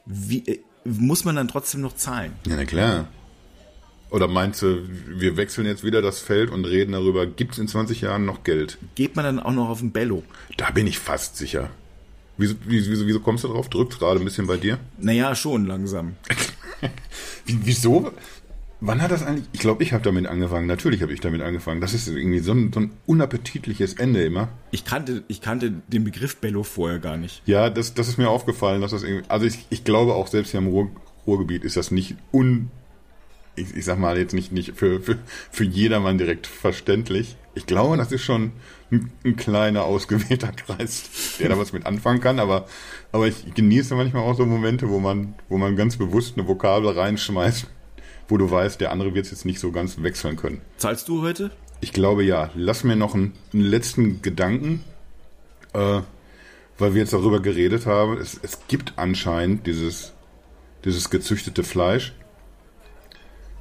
wie, äh, muss man dann trotzdem noch zahlen? Ja, na klar. Oder meinst du, wir wechseln jetzt wieder das Feld und reden darüber, gibt es in 20 Jahren noch Geld? Geht man dann auch noch auf ein Bello? Da bin ich fast sicher. Wieso, wieso, wieso kommst du drauf? Drückt gerade ein bisschen bei dir? Naja, schon langsam. <laughs> Wie, wieso? Wann hat das eigentlich? Ich glaube, ich habe damit angefangen. Natürlich habe ich damit angefangen. Das ist irgendwie so ein, so ein unappetitliches Ende immer. Ich kannte, ich kannte den Begriff Bello vorher gar nicht. Ja, das, das ist mir aufgefallen, dass das irgendwie. Also ich, ich glaube auch selbst hier im Ruhr, Ruhrgebiet ist das nicht un. Ich, ich sag mal jetzt nicht, nicht für, für, für jedermann direkt verständlich. Ich glaube, das ist schon ein, ein kleiner, ausgewählter Kreis, der da was mit anfangen kann, aber, aber ich genieße manchmal auch so Momente, wo man, wo man ganz bewusst eine Vokabel reinschmeißt, wo du weißt, der andere wird es jetzt nicht so ganz wechseln können. Zahlst du heute? Ich glaube ja. Lass mir noch einen, einen letzten Gedanken, äh, weil wir jetzt darüber geredet haben. Es, es gibt anscheinend dieses, dieses gezüchtete Fleisch.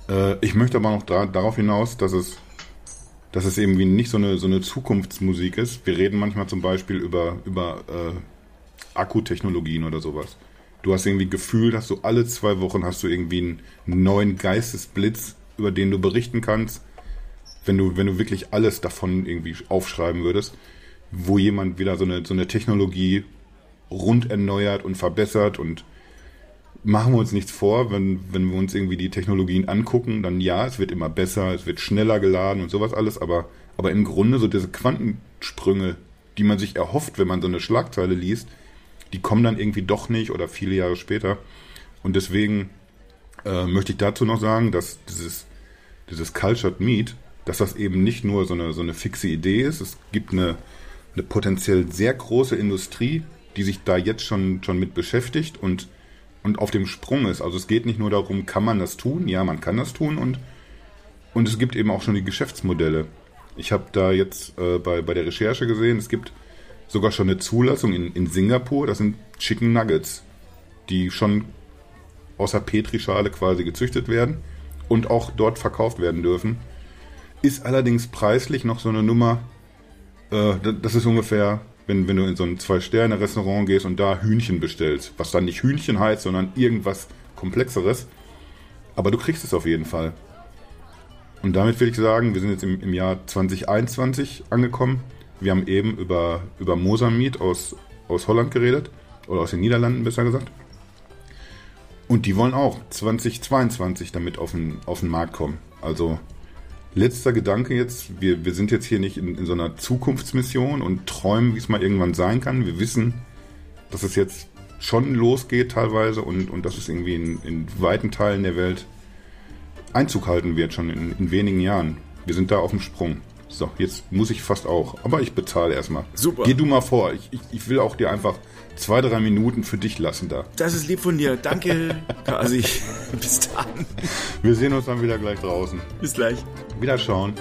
Äh, ich möchte aber noch da, darauf hinaus, dass es, dass es irgendwie nicht so eine, so eine Zukunftsmusik ist. Wir reden manchmal zum Beispiel über, über äh, Akkutechnologien oder sowas. Du hast irgendwie Gefühl, dass du alle zwei Wochen hast du irgendwie einen neuen Geistesblitz, über den du berichten kannst wenn du, wenn du wirklich alles davon irgendwie aufschreiben würdest, wo jemand wieder so eine, so eine Technologie rund erneuert und verbessert und machen wir uns nichts vor, wenn, wenn wir uns irgendwie die Technologien angucken, dann ja, es wird immer besser, es wird schneller geladen und sowas alles, aber, aber im Grunde so diese Quantensprünge, die man sich erhofft, wenn man so eine Schlagzeile liest, die kommen dann irgendwie doch nicht oder viele Jahre später. Und deswegen äh, möchte ich dazu noch sagen, dass dieses, dieses Cultured Meat, dass das eben nicht nur so eine, so eine fixe Idee ist. Es gibt eine, eine potenziell sehr große Industrie, die sich da jetzt schon, schon mit beschäftigt und, und auf dem Sprung ist. Also es geht nicht nur darum, kann man das tun? Ja, man kann das tun und, und es gibt eben auch schon die Geschäftsmodelle. Ich habe da jetzt äh, bei, bei der Recherche gesehen, es gibt sogar schon eine Zulassung in, in Singapur, das sind Chicken Nuggets, die schon aus der Petrischale quasi gezüchtet werden und auch dort verkauft werden dürfen. Ist allerdings preislich noch so eine Nummer, äh, das ist ungefähr, wenn, wenn du in so ein Zwei-Sterne-Restaurant gehst und da Hühnchen bestellst, was dann nicht Hühnchen heißt, sondern irgendwas Komplexeres. Aber du kriegst es auf jeden Fall. Und damit will ich sagen, wir sind jetzt im, im Jahr 2021 angekommen. Wir haben eben über, über Mosamid aus, aus Holland geredet, oder aus den Niederlanden besser gesagt. Und die wollen auch 2022 damit auf den, auf den Markt kommen. Also letzter Gedanke jetzt, wir, wir sind jetzt hier nicht in, in so einer Zukunftsmission und träumen, wie es mal irgendwann sein kann. Wir wissen, dass es jetzt schon losgeht teilweise und, und dass es irgendwie in, in weiten Teilen der Welt Einzug halten wird, schon in, in wenigen Jahren. Wir sind da auf dem Sprung. So, jetzt muss ich fast auch. Aber ich bezahle erstmal. Super. Geh du mal vor. Ich, ich, ich will auch dir einfach zwei, drei Minuten für dich lassen da. Das ist lieb von dir. Danke, <laughs> Kasi. Bis dann. Wir sehen uns dann wieder gleich draußen. Bis gleich. Wieder schauen.